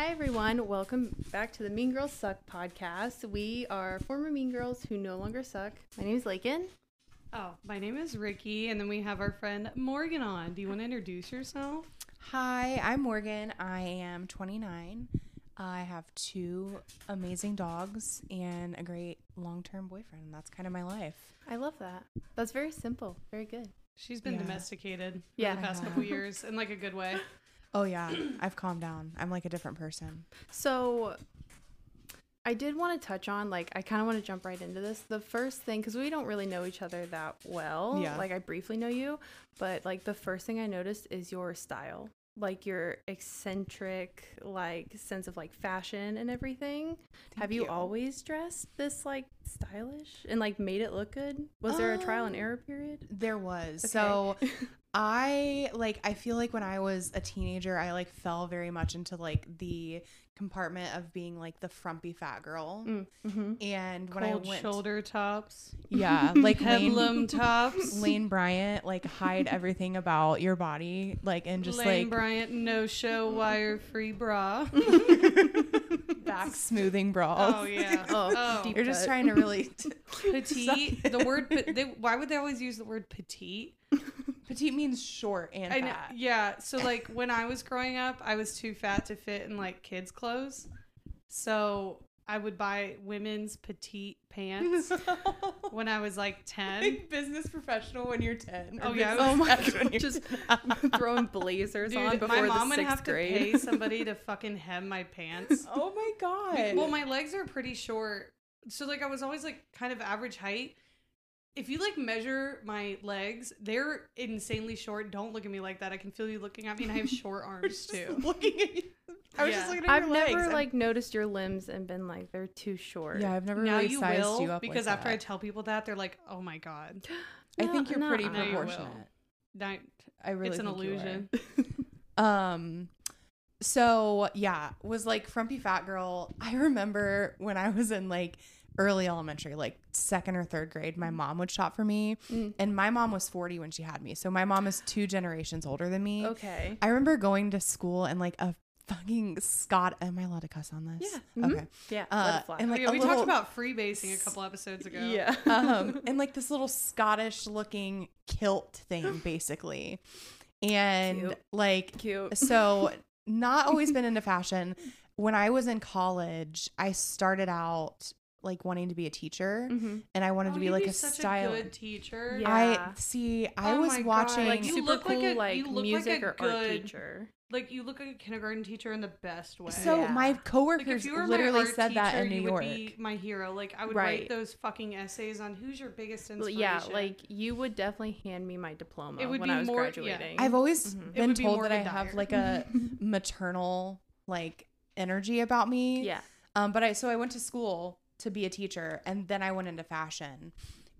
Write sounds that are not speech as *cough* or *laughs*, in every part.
Hi, everyone. Welcome back to the Mean Girls Suck podcast. We are former Mean Girls who no longer suck. My name is Lakin. Oh, my name is Ricky, and then we have our friend Morgan on. Do you want to introduce yourself? Hi, I'm Morgan. I am 29. I have two amazing dogs and a great long term boyfriend. And that's kind of my life. I love that. That's very simple. Very good. She's been Yeah. domesticated for Yeah. the past couple years in like a good way. *laughs* Oh, yeah. I've calmed down. I'm like a different person. So, I did want to touch on, like, I kind of want to jump right into this. The first thing, because we don't really know each other that well. Yeah. Like, I briefly know you, but, like, the first thing I noticed is your style. Like, your eccentric, like, sense of, like, fashion and everything. Have you, you. always dressed this, like, stylish and, like, made it look good? Was there a trial and Um, error period? There was. Okay. So I like, I feel like when I was a teenager, I like fell very much into like the compartment of being like the frumpy fat girl. Mm, hmm And when Cold I went, shoulder tops, yeah, *laughs* like Lane, tops. *laughs* Lane Bryant, like hide everything about your body, like and just Lane like Bryant, no show wire free bra. *laughs* back smoothing bras. Oh yeah. Oh, Oh. You're just trying to really Petite. the word. pe- They, why would they always use the word petite? Petite means short and I know, fat. yeah. So like when I was growing up, I was too fat to fit in like kids' clothes. So I would buy women's petite pants *laughs* when I was like ten. Like business professional when you're 10. or Oh, yeah. Oh my god! Just *laughs* throwing blazers on before my the mom would sixth have grade. to pay somebody to *laughs* fucking hem my pants. oh my god. well, my legs are pretty short, so like I was always like kind of average height. If you like measure my legs, they're insanely short. Don't look at me like that. I can feel you looking at me, and I have *laughs* short arms too. looking at you. *laughs* I was Yeah. just looking at I've your never legs. like noticed your limbs and been like they're too short. Yeah, I've never now really you sized will you up because like after I tell people that, they're like, "Oh my god, *gasps* I think you're pretty nuh-uh. No, you proportionate. That- I really it's an think you are. illusion." *laughs* Um so yeah, was like frumpy fat girl. I remember when I was in like early elementary, like second or third grade, my mom would shop for me. Mm. And my mom was 40 when she had me. So my mom is two generations older than me. Okay. I remember going to school and like a fucking Scot. Am I allowed to cuss on this? Yeah. Mhm. Okay. Yeah. Uh, let it fly. and, like, yeah, we little- talked about freebasing a couple episodes ago. yeah. *laughs* um, and like this little Scottish looking kilt thing, *gasps* basically. And Cute. like, Cute. so *laughs* not always been into fashion. When I was in college, I started out like wanting to be a teacher hmm and I wanted Oh, to be you'd like a such style. a good teacher. Yeah. I see, I Oh was watching Like You super look like cool, a- like you look like music a or art good- teacher. Like you look like a kindergarten teacher in the best way. so Yeah. my like if coworkers you were my literally art said that teacher, in New you York. would be my hero. Like I would Right. write those fucking essays on who's your biggest Well, inspiration. Yeah, like you would definitely hand me my diploma It would when be I was more- yeah. graduating. I've always Mhm. Been would be told that I the have like a *laughs* maternal like energy about me. yeah. Um, but I so I went to school to be a teacher, and then I went into fashion,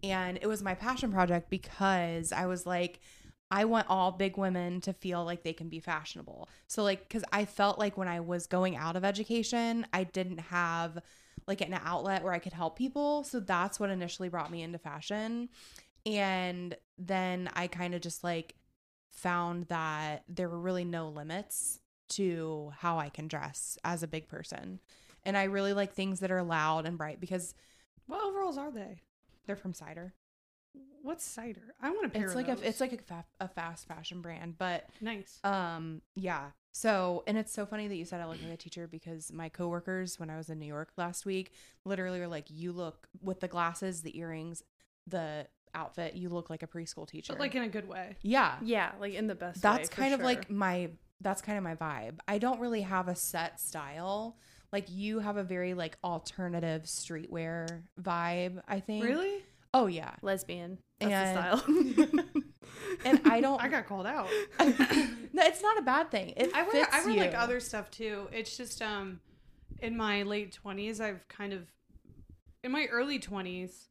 and it was my passion project because I was like, I want all big women to feel like they can be fashionable. So like, because I felt like when I was going out of education, I didn't have like an outlet where I could help people. So that's what initially brought me into fashion, and then I kind of just like found that there were really no limits to how I can dress as a big person. And I really like things that are loud and bright because what overalls are they? they're from Cider. What's cider? I want a pair It's of like those. a it's like a, fa- a fast fashion brand, but nice. um yeah. So, and it's so funny that you said I look like a teacher because my coworkers when I was in New York last week literally were like you look with the glasses, the earrings, the outfit, you look like a preschool teacher. But like in a good way. yeah. Yeah, like in the best that's for kind of sure. like my that's kind of my vibe. I don't really have a set style. Like you have a very like alternative streetwear vibe, I think. Really? Oh yeah. lesbian. That's And- the style. *laughs* And I don't I got called out. *laughs* No, it's not a bad thing. It I wear fits I wear like other stuff too. It's just um in my late 20s I've kind of in my early 20s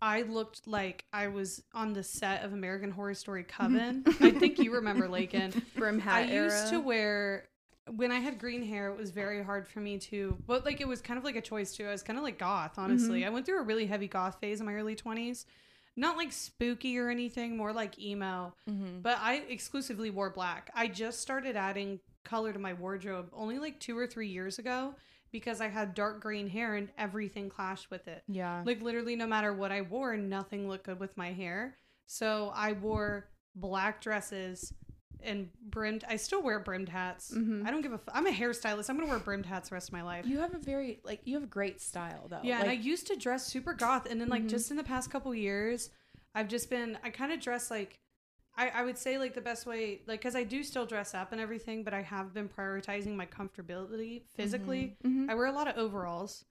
I looked like I was on the set of American Horror Story Coven. *laughs* I think you remember Lakin. Brim hat I used era. to wear when I had green hair, it was very hard for me to, but like it was kind of like a choice too. I was kind of like goth, honestly. I went through a really heavy goth phase in my early 20s. Not like spooky or anything, more like emo. Mhm. But I exclusively wore black. I just started adding color to my wardrobe only like two or three years ago because I had dark green hair and everything clashed with it. Yeah. Like literally, no matter what I wore, nothing looked good with my hair. So I wore black dresses and brimmed. I still wear brimmed hats. Mhm. I don't give a. F- I'm a hairstylist. I'm gonna wear brimmed hats the rest of my life. you have a very like you have great style though. Yeah, and I used to dress super goth, and then like Mhm. just in the past couple years, I've just been. I kind of dress like. I, I would say like the best way like because I do still dress up and everything, but I have been prioritizing my comfortability physically. Mhm. I wear a lot of overalls,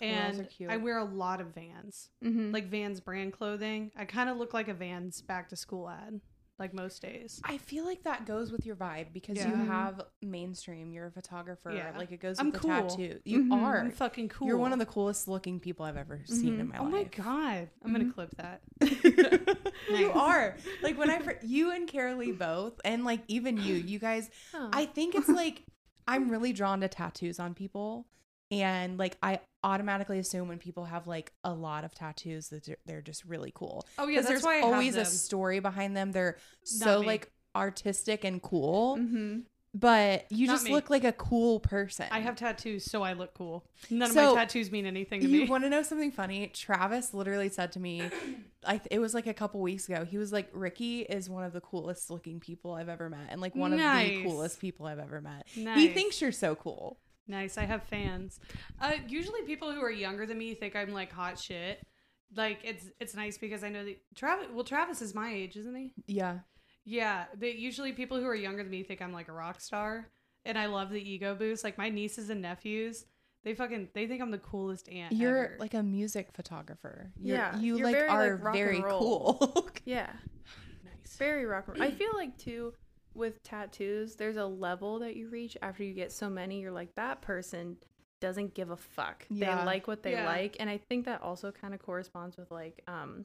and. I wear a lot of Vans, Mhm. like Vans brand clothing. I kind of look like a Vans back to school ad, like most days. I feel like that goes with your vibe because you Yeah. have mainstream. You're a photographer. Yeah. Like it goes I'm with the cool. tattoo. You Mhm. are. I'm fucking cool. You're one of the coolest looking people I've ever seen in Mhm. my Oh life. my god! I'm gonna clip that. *laughs* *laughs* you Nice. are like when I fir- you and Carolee both, and like even you, you guys. *gasps* I think it's like I'm really drawn to tattoos on people, and like I automatically assume when people have like a lot of tattoos that they're- they're just really cool. Oh yeah, that's there's why I always a story behind them. They're so me. like artistic and cool, Mhm. but you Not just me. look like a cool person. I have tattoos, so I look cool. None So, of my tattoos mean anything to You me. want to know something funny? Travis literally said to me, I it was like a couple weeks ago. He was like, "Ricky is one of the coolest looking people I've ever met, and like one of the coolest people I've ever met." He thinks you're so cool. Nice. I have fans. Uh, usually, people who are younger than me think I'm like hot shit. Like it's it's nice because I know that Travis. Well, Travis is my age, isn't he? Yeah, Yeah. That usually people who are younger than me think I'm like a rock star, and I love the ego boost. Like my nieces and nephews, they fucking they think I'm the coolest aunt. you're ever. like a music photographer. You're, Yeah, you you're like very, are like, rock very and roll. cool. *laughs* Yeah. nice. Very rock. and roll. I feel like too with tattoos, there's a level that you reach after you get so many. You're like that person doesn't give a fuck. Yeah. They like what they Yeah. like, and I think that also kind of corresponds with like um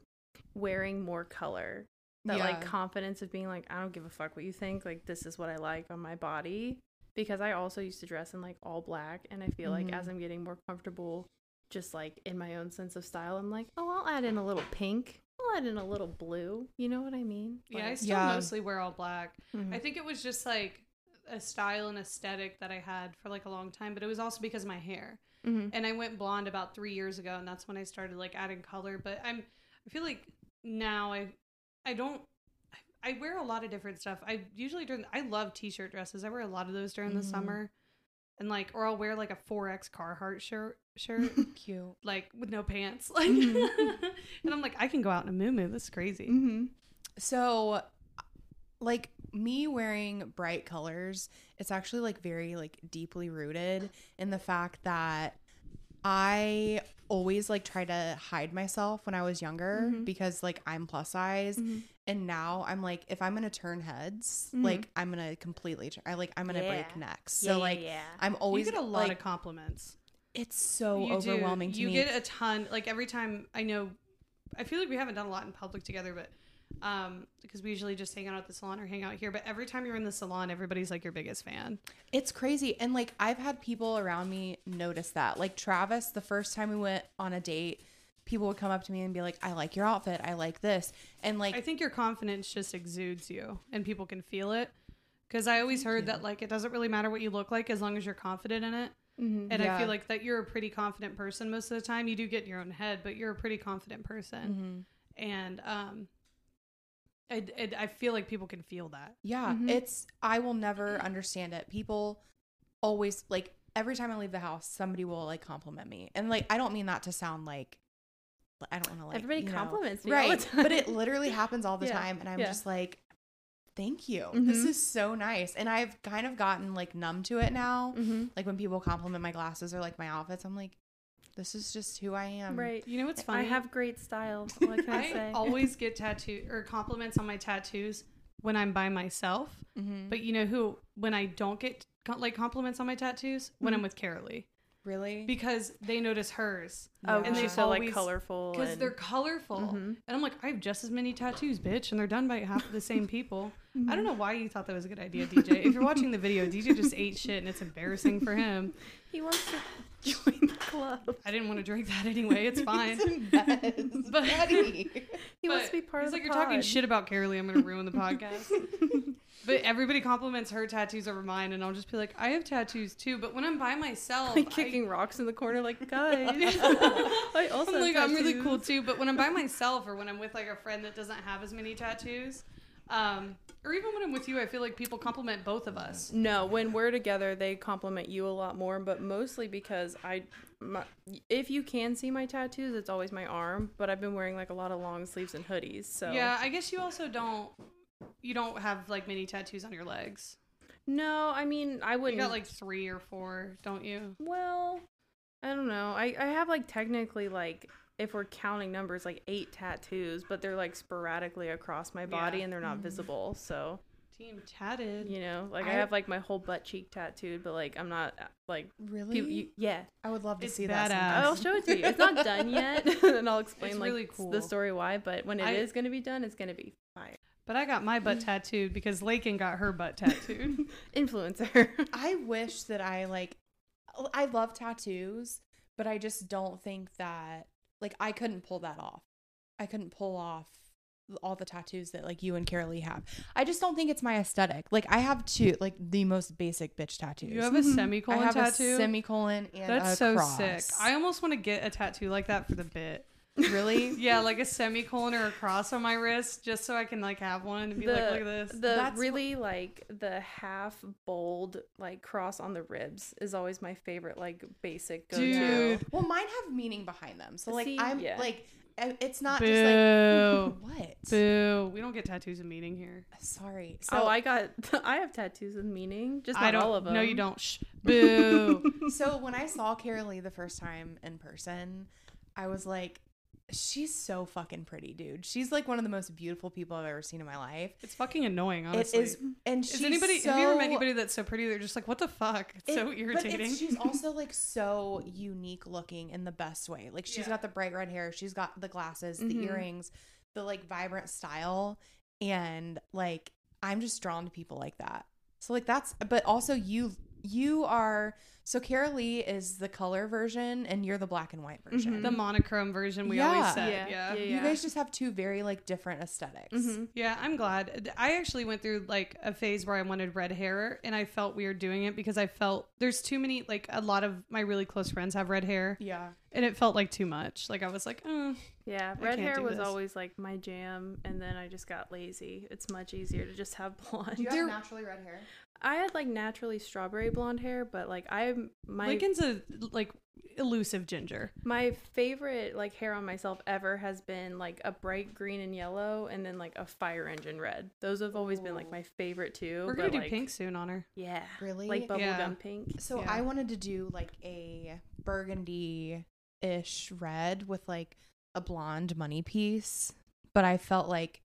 wearing more color. That like confidence of being like I don't give a fuck what you think. Like this is what I like on my body. Because I also used to dress in like all black, and I feel like Mhm. as I'm getting more comfortable, just like in my own sense of style, I'm like, oh, I'll add in a little pink. I'll add in a little blue. You know what I mean? Yeah, I still Yeah. mostly wear all black. Mhm. I think it was just like a style and aesthetic that I had for like a long time, but it was also because of my hair. Mhm. And I went blonde about three years ago, and that's when I started like adding color. But I'm, I feel like now I, I don't, I wear a lot of different stuff. I usually during, I love t-shirt dresses. I wear a lot of those during the Mhm. summer, and like, or I'll wear like a four X Carhartt shirt, shirt *laughs* Cute. like with no pants, *laughs* like, Mhm. and I'm like, I can go out in a moo This is crazy. Mm-hmm. So like me wearing bright colors, it's actually like very like deeply rooted in the fact that I always like try to hide myself when I was younger Mhm. because like I'm plus size Mhm. and now I'm like if I'm going to turn heads, Mhm. like I'm going to completely tr- I like I'm going to break Yeah. necks. So like yeah. I'm always you get a lot like, of compliments. It's so You do. overwhelming to you me. get a ton. Like every time I know, I feel like we haven't done a lot in public together, but um, because we usually just hang out at the salon or hang out here. But every time you're in the salon, everybody's like your biggest fan. It's crazy. And like I've had people around me notice that. Like Travis, the first time we went on a date, people would come up to me and be like, I like your outfit. I like this. And like I think your confidence just exudes you, and people can feel it. Because I always heard that like it doesn't really matter what you look like as long as you're confident in it. Mhm. And I feel like that you're a pretty confident person most of the time. You do get in your own head, but you're a pretty confident person. Mhm. And um, I, I I feel like people can feel that. yeah, Mhm. it's I will never understand it. People always like every time I leave the house, somebody will like compliment me. And like I don't mean that to sound like I don't want to like Everybody you know, compliments me all the right time. but it literally happens all the *laughs* Yeah, time and i'm yeah. just like thank you this Mhm. is so nice and i've kind of gotten like numb to it now Mm-hmm. like when people compliment my glasses or like my outfits i'm like this is just who i am right. You know what's funny? I have great style. *laughs* What can I, I say? *laughs* always get tattoo or compliments on my tattoos when I'm by myself. Mhm. But you know who? When I don't get like compliments on my tattoos, when I'm with Carolee, really because they notice hers oh, and they she's so like colorful. because and- they're colorful. Mhm. And I'm like, I have just as many tattoos, bitch, and they're done by half of the same people. I don't know why you thought that was a good idea, DJ. If you're watching the video, DJ just ate shit, and it's embarrassing for him. He wants to *laughs* join the club. I didn't want to drink that anyway. It's *laughs* fine. *laughs* But, But- He wants to be But part he's of like, the you're talking shit about Carolee. I'm going to ruin the podcast. But everybody compliments her tattoos over mine, and I'll just be like, I have tattoos too. But when I'm by myself, like I- kicking rocks in the corner, like *laughs* guys. I also I'm have like, I'm really cool too. But when I'm by myself or when I'm with like a friend that doesn't have as many tattoos, um, or even when I'm with you, I feel like people compliment both of us. No, when we're together, they compliment you a lot more, but mostly because I, my, if you can see my tattoos, it's always my arm. But I've been wearing like a lot of long sleeves and hoodies, so Yeah, I guess you also don't. You don't have like many tattoos on your legs. No, I mean I wouldn't. You got like three or four, don't you? well, I don't know. I I have like technically like if we're counting numbers like eight tattoos, but they're like sporadically across my body Yeah. and they're not visible. So Team tatted. you know, like I, I- have like my whole butt cheek tattooed, but like I'm not uh, like Really? people. You, yeah, I would love to It's see badass. that. I'll show it to you. It's not done *laughs* yet, *laughs* and I'll explain It's like really cool. the story why. But when it is I- going to be done, it's going to be fire. But I got my butt tattooed because Lakin got her butt tattooed. *laughs* Influencer. *laughs* I wish that I like I love tattoos, but I just don't think that like I couldn't pull that off. I couldn't pull off all the tattoos that like you and Carolee have. I just don't think it's my aesthetic. Like I have two like the most basic bitch tattoos. you have a mhm. semicolon I have tattoo. a semicolon and That's a so cross. sick. I almost want to get a tattoo like that for the bit. Really *laughs* Yeah, like a semicolon or a cross on my wrist, just so I can like have one and be like, look at this. The That's wh- really like the half bold like cross on the ribs is always my favorite like basic go to. Dude. Well, mine have meaning behind them. So like See, I'm yeah. like uh, it's not Boo. just like *laughs* what? Boo. We don't get tattoos of meaning here. Sorry. So oh, I got *laughs* I have tattoos of meaning, just I not don't. all of them. No, you don't. Shh. Boo. so when I saw Carolee the first time in person, I was like, she's so fucking pretty, dude. She's like one of the most beautiful people I've ever seen in my life. it's fucking annoying, honestly. It is, and she's Is anybody? So, have you ever met anybody that's so pretty? They're just like, what the fuck? It's it- so but irritating. it's- she's *laughs* also like so unique looking in the best way. Like she's Yeah. got the bright red hair, she's got the glasses, the mm-hmm. earrings, the like vibrant style, and like I'm just drawn to people like that. So like that's, but also you you are so Kara Carolee is the color version and you're the black and white version. Mhm. the monochrome version we Yeah. always said. Yeah, Yeah. yeah, You guys just have two very like different esthetics Mhm. Yeah, I'm glad. I actually went through like a phase where I wanted red hair and I felt weird doing it because I felt there's too many like a lot of my really close friends have red hair Yeah. and it felt like too much. Like I was like, oh, Yeah, red hair was this. always like my jam, and then I just got lazy. It's much easier to just have *laughs* blonde. Do you There- have naturally red hair? I had like naturally strawberry blonde hair, but like I'm my Lincoln's a like elusive ginger. my favorite like hair on myself ever has been like a bright green and yellow, and then like a fire engine red. Those have always been like my favorite too. We're gonna but, do like, pink soon on her. Yeah, Really? like bubblegum Yeah. pink. So Yeah. I wanted to do like a burgundy ish red with like a blonde money piece, but I felt like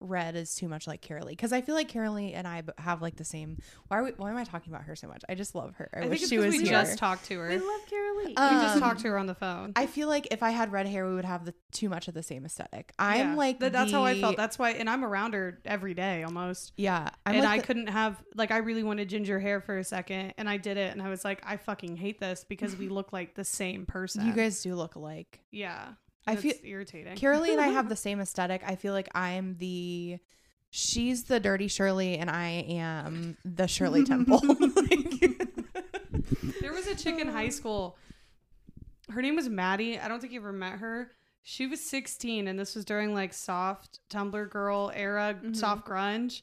red is too much like Carolee because I feel like Carolee and I have like the same. Why are we, why am I talking about her so much? I just love her. I, I, think wish it's she 'cause was we here. just talked to her. We love Carolee. Uh, we just Um, talked to her on the phone. I feel like if I had red hair, we would have the too much of the same aesthetic. I'm Yeah. like Th- that's how I felt. That's why, and I'm around her every day almost. yeah. I'm and like I the- couldn't have like I really wanted ginger hair for a second, and I did it, and I was like, I fucking hate this because we look like the same person. You guys do look alike. yeah, I I feel- feel irritating. Carolee and I have *laughs* the same aesthetic. I feel like I'm the she's the dirty Shirley and I am the Shirley Temple. Like- *laughs* *laughs* There was a chick in high school. Her name was Maddie. I don't think you ever met her. She was 16, and this was during like soft Tumblr girl era, Mhm. soft grunge.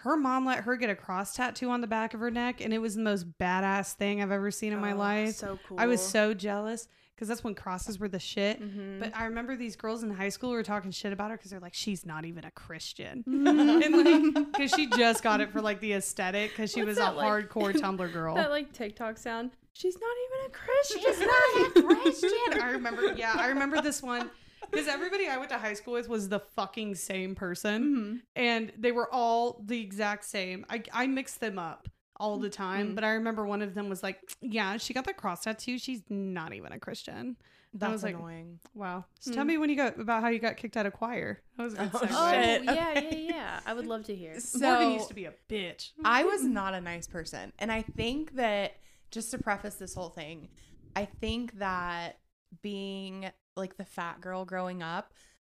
Her mom let her get a cross tattoo on the back of her neck, and it was the most badass thing I've ever seen in my Oh, life. so cool. I was so jealous because that's when crosses were the shit. Mhm. But I remember these girls in high school were talking shit about her because they're like, she's not even a Christian. *laughs* And like, because she just got it for like the aesthetic because she What's was a that, like- hardcore *laughs* Tumblr girl. that like TikTok sound. She's not even a Christian. She's not a Christian. *laughs* I remember, yeah, I remember this one because everybody I went to high school with was the fucking same person, Mhm. and they were all the exact same. I I mixed them up all the time, Mhm. but I remember one of them was like, "Yeah, she got the cross tattoo. She's not even a Christian." That was like, annoying. Wow. So tell Hmm. me when you got about how you got kicked out of choir. That was a good Oh, segue. Oh Shit, yeah, okay. yeah, yeah. I would love to hear. *laughs* Morgan used to be a bitch. I was not a nice person. And I think that just to preface this whole thing, I think that being like the fat girl growing up,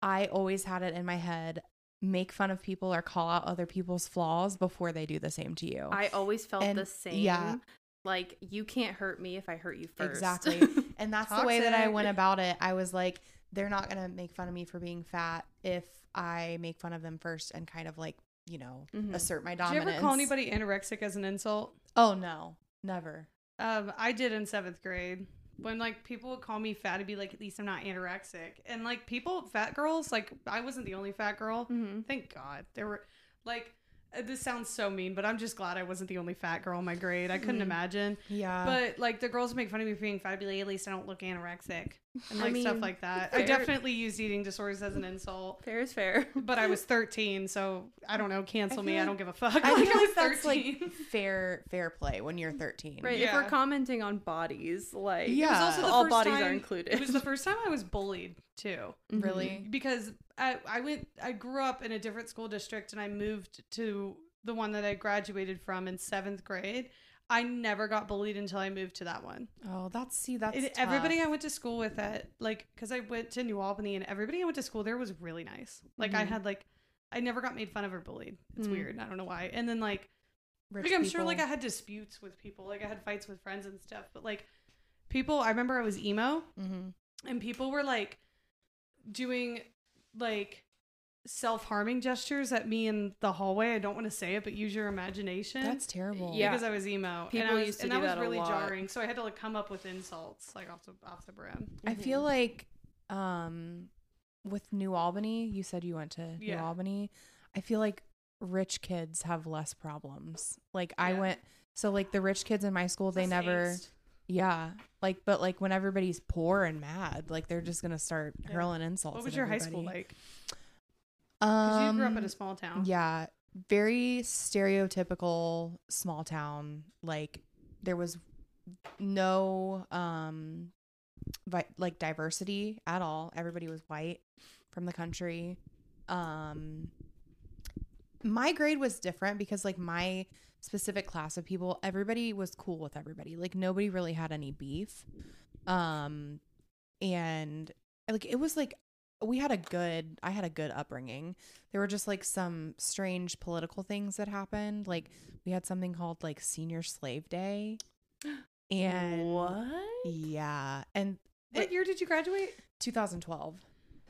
I always had it in my head make fun of people or call out other people's flaws before they do the same to you. I always felt And- the same. yeah. Like you can't hurt me if I hurt you first. Exactly. *laughs* and that's the way that I went about it. I was like, they're not going to make fun of me for being fat if I make fun of them first and kind of like, you know, Mhm. assert my dominance. Did you ever call anybody anorexic as an insult? Oh, no. Never. Um, I did in seventh grade. When like people would call me fat, I'd be like, at least I'm not anorexic. And like people, fat girls, like I wasn't the only fat girl. hmm Thank God. There were like uh, this sounds so mean, but I'm just glad I wasn't the only fat girl in my grade. I couldn't Mhm. imagine. Yeah. But like the girls make fun of me for being fat. I'd be like, at least I don't look anorexic and I like stuff like that. I definitely used eating disorders as an insult. Fair is fair. But I was 13, so I don't know. Cancel I me. feel I don't give a fuck. *laughs* I *laughs* Like, feel was like that's like 13. *laughs* fair fair play when you're 13. Right. If we're commenting on bodies, like Yeah. Also all first bodies are included. It was the first time I was bullied too. Mhm. Really? because I, I went I grew up in a different school district and I moved to the one that I graduated from in seventh grade. I never got bullied until I moved to that one. Oh, that's see that's It- everybody I went to school with at like because I went to New Albany and everybody I went to school there was really nice. Like I Mhm. had like I never got made fun of or bullied. It's Mm. weird. I don't know why. And then like like I'm sure like I had disputes with people. Like I had fights with friends and stuff. But like people, I remember I was emo Mhm. and people were like doing like self-harming gestures at me in the hallway. I don't want to say it, but use your imagination. That's terrible. Yeah. because I was emo. People and I was, used to and do that was that a really lot. jarring. So I had to like come up with insults like off the off the brim. I Mm-hmm. feel like um with New Albany, you said you went to New Albany. I feel like rich kids have less problems. Like I Yeah. went so like the rich kids in my school, they Less never angst. yeah. Like but like when everybody's poor and mad, like they're just gonna start Yeah. hurling insults. What was at your high school like? Because you grew up in Um, a small town. Yeah, very stereotypical small town. Like there was no um vi- like diversity at all. Everybody was white from the country. Um my grade was different because like my specific class of people, everybody was cool with everybody. Like nobody really had any beef. Um and like it was like we had a good I had a good upbringing. There were just like some strange political things that happened. Like we had something called like Senior Slave Day. *gasps* And what? yeah, and What it- year did you graduate? 2012.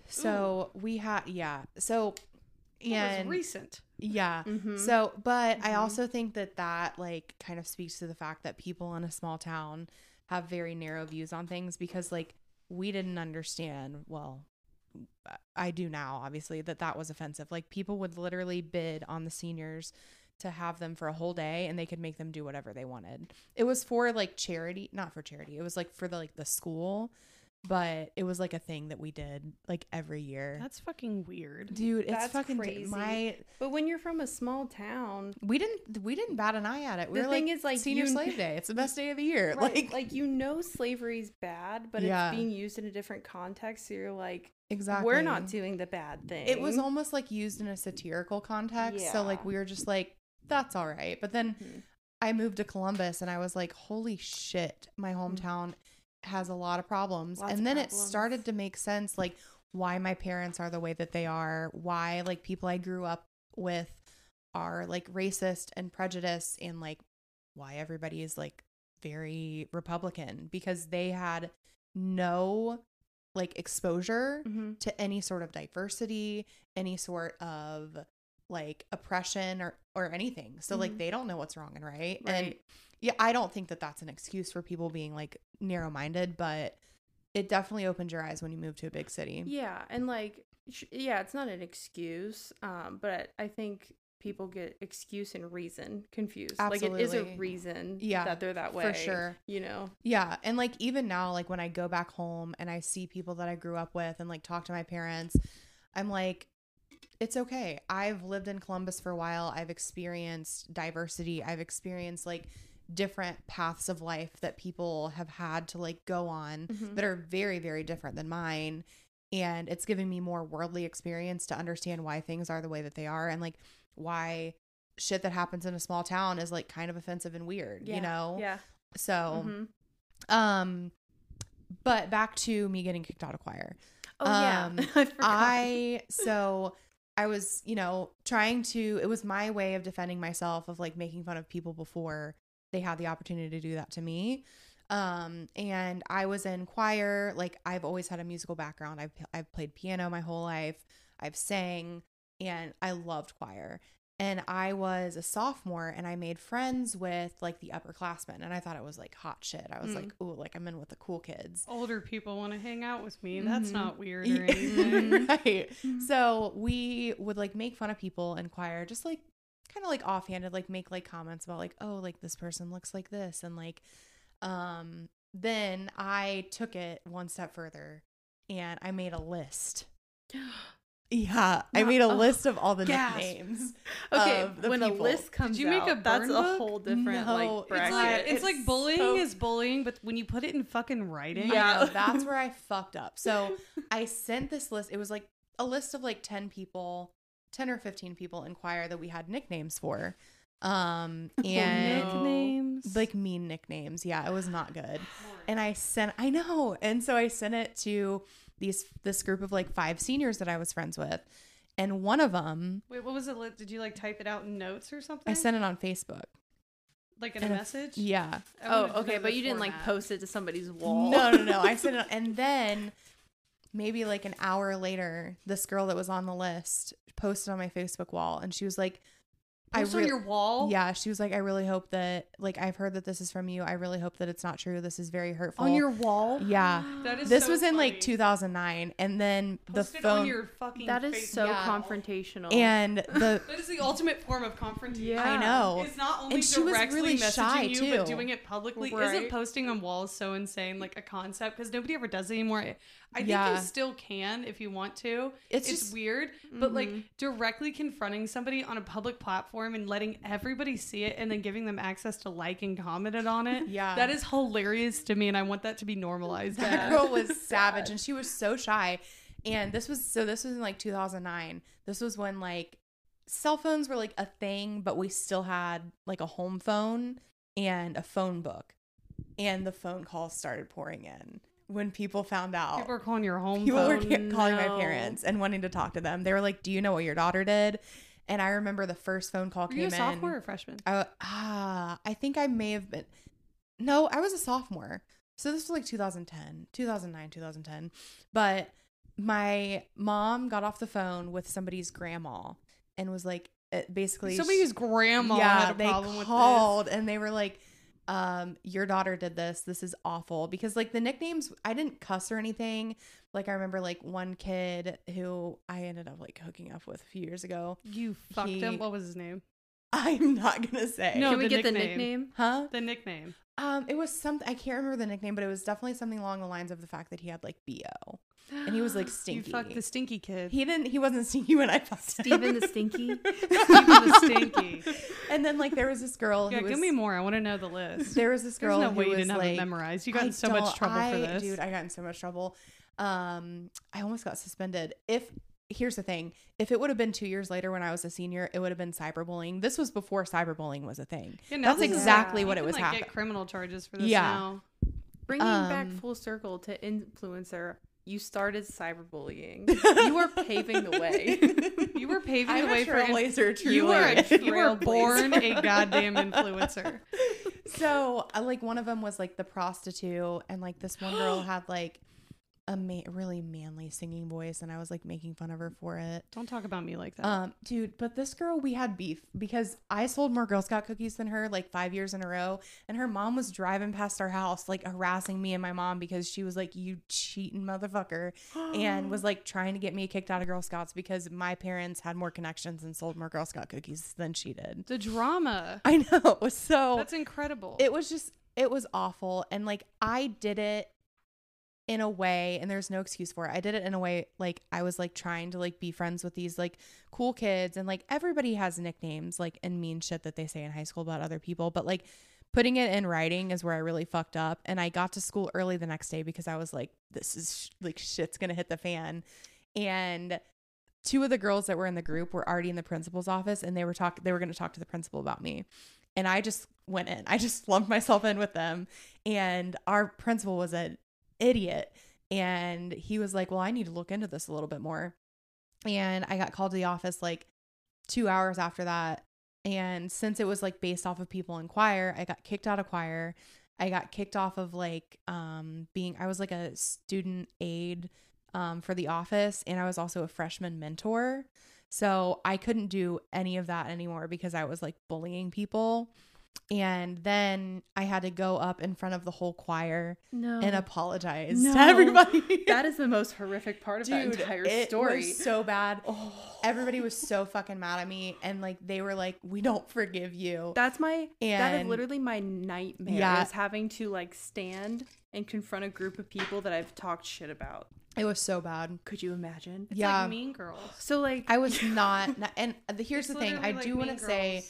So we had yeah. So It was and recent. yeah. Mhm. So, but I Mhm. also think that that like kind of speaks to the fact that people in a small town have very narrow views on things because like we didn't understand. Well, I do now, obviously, that that was offensive. Like people would literally bid on the seniors to have them for a whole day and they could make them do whatever they wanted. It was for like charity, not for charity. It was like for the like the school, but it was like a thing that we did like every year. That's fucking weird. Dude, it's That's fucking crazy. my But when you're from a small town, we didn't we didn't bat an eye at it. We The were thing like, is, like, senior you- slave day. It's the best day of the year. right, Like, like you know slavery's bad, but Yeah. it's being used in a different context. So you're like, exactly. we're not doing the bad thing. It was almost like used in a satirical context. So like we were just like, that's all right. But then Mhm. I moved to Columbus and I was like, holy shit, my Mm-hmm. hometown has a lot of problems. Lots and then it started to make sense like why my parents are the way that they are, why like people I grew up with are like racist and prejudiced and like why everybody is like very Republican because they had no like exposure Mhm. to any sort of diversity, any sort of like oppression or or anything. So like Mhm. they don't know what's wrong and right. And Right. Yeah, I don't think that that's an excuse for people being like narrow-minded, but it definitely opened your eyes when you moved to a big city. Yeah, and like, yeah, it's not an excuse, um, but I think people get excuse and reason confused. Like it is a reason, Yeah, that they're that way for sure. You know, Yeah, and like even now like when I go back home and I see people that I grew up with and like talk to my parents, I'm like it's okay. I've lived in Columbus for a while. I've experienced diversity. I've experienced like different paths of life that people have had to like go on Mhm. that are very very different than mine and it's giving me more worldly experience to understand why things are the way that they are and like why shit that happens in a small town is like kind of offensive and weird, yeah, you know? yeah. So Mhm. um, but back to me getting kicked out of choir. Oh yeah, Um, *laughs* I. I so I was, you know, trying to it was my way of defending myself of like making fun of people before they had the opportunity to do that to me. Um and I was in choir, like I've always had a musical background. I've I've played piano my whole life. I've sang and I loved choir. And I was a sophomore and I made friends with like the upperclassmen and I thought it was like hot shit. I was Mm. like, "Ooh, like I'm in with the cool kids." Older people want to hang out with me. That's Mhm. not weird or *laughs* anything. right. So we would like make fun of people in choir, just like kind of like offhanded, like make like comments about like, oh, like this person looks like this. And like, um, then I took it one step further and I made a list. *gasps* Yeah, I made a oh, list of all the gasp. nicknames. *laughs* Okay, of the when a list comes you make out, a that's burn a whole different No, like it's bracket. It's like It's it's like bullying so- is bullying, but when you put it in fucking writing, yeah, know, *laughs* that's where I fucked up. So *laughs* I sent this list. It was like a list of like 10 people, 10 or 15 people in choir that we had nicknames for. Um *laughs* and no. nicknames like mean nicknames. Yeah, it was not good. And I sent I know. And so I sent it to these this group of like five seniors that I was friends with. And one of them Wait, what was it? li- Did you like type it out in notes or something? I sent it on Facebook. like in a and a- message. Yeah. Oh, okay, but the you didn't like post it to somebody's wall. No, no, no. I sent it, *laughs* and then maybe like an hour later, this girl that was on the list posted on my Facebook wall, and she was like, "I Post on your wall. yeah." She was like, "I really hope that like I've heard that this is from you. I really hope that it's not true. This is very hurtful." on your wall. yeah. *gasps* That is This so was in like 2009, and then Post the it phone on your fucking. That is Facebook so Yeah. confrontational. and *laughs* the That is the ultimate form of confrontation. Yeah. I know. It's not only And she was directly really messaging shy, you, too. but doing it publicly. Right. Isn't posting on walls so insane, like a concept? Because nobody ever does it anymore. I- I think you still can if you want to. It's It's, just- weird, but like Mhm. directly confronting somebody on a public platform and letting everybody see it, and then giving them access to like and commented on it. Yeah. that is hilarious to me, and I want that to be normalized. that girl was *laughs* savage and she was so shy and this was so this was in like 2009 this was when like cell phones were like a thing but we still had like a home phone and a phone book and the phone calls started pouring in when people found out People were calling your home people were phone. ca- calling my parents and wanting to talk to them they were like do you know what your daughter did and i remember the first phone call Were came you a in sophomore or freshman? I, ah, I think I may have been. No, I was a sophomore. So this was like 2010, 2009, 2010. But my mom got off the phone with somebody's grandma and was like, basically, Somebody's grandma yeah, had a they problem with this. called and they were like, um, your daughter did this. This is awful because like the nicknames, I didn't cuss or anything. Like I remember like one kid who I ended up like hooking up with a few years ago. You fucked He- him. What was his name? *laughs* I'm not gonna say. No, Can we the get the nickname. nickname? Huh? The nickname. Um, it was something I can't remember the nickname, but it was definitely something along the lines of the fact that he had like bo, and he was like *gasps* stinky. You fucked the stinky kid. he didn't. He wasn't stinky when I fucked him. Steven the Stinky. *laughs* Steven the stinky. and then like there was this girl. Yeah, who was, give me more. I want to know the list. There was this There's girl no who way you was didn't have like, it memorized. You got I in so much trouble I, for this. dude. I got in so much trouble. Um, I almost got suspended. If here's the thing, if it would have been two years later when I was a senior, it would have been cyberbullying. This was before cyberbullying was a thing. Yeah, That's this is- exactly you what it can, was like, happening. Get criminal charges for this Yeah. now. Bringing back Um, full circle to influencer, you started cyberbullying. *laughs* you were paving the way. *laughs* You were paving I'm the way for. inf- trailblazer, you were a, you were born a *laughs* goddamn influencer. so uh, like one of them was like the prostitute and like this one girl *gasps* had like a ma- really manly singing voice and i was like making fun of her for it Don't talk about me like that. um dude but this girl we had beef because i sold more girl scout cookies than her like five years in a row and her mom was driving past our house like harassing me and my mom because she was like you cheating motherfucker *gasps* and was like trying to get me kicked out of girl scouts because my parents had more connections and sold more girl scout cookies than she did the drama. i *laughs* know so That's incredible. it was just it was awful and like i did it in a way and there's no excuse for it i did it in a way like i was like trying to like be friends with these like cool kids and like everybody has nicknames like and mean shit that they say in high school about other people but like putting it in writing is where i really fucked up and i got to school early the next day because i was like this is sh- like shit's gonna hit the fan and two of the girls that were in the group were already in the principal's office and they were talk they were going to talk to the principal about me and I just went in. *laughs* I just lumped myself in with them. And our principal was an idiot. And he was like, Well, I need to look into this a little bit more. and I got called to the office like two hours after that. And since it was like based off of people in choir, I got kicked out of choir. I got kicked off of like um being I was like a student aide um for the office and I was also a freshman mentor. So I couldn't do any of that anymore because I was like bullying people. And then I had to go up in front of the whole choir No. and apologize No. to everybody. *laughs* that is the most horrific part of that entire it story. was so bad. oh. Everybody was so fucking mad at me, and like they were like, "We don't forgive you." That's my that is literally my nightmare Yeah. is having to like stand and confront a group of people that I've talked shit about. It was so bad. Could you imagine? It's yeah, like Mean Girls. So like I was not. *laughs* *laughs* not- and the, here's It's the thing: I like do want to say.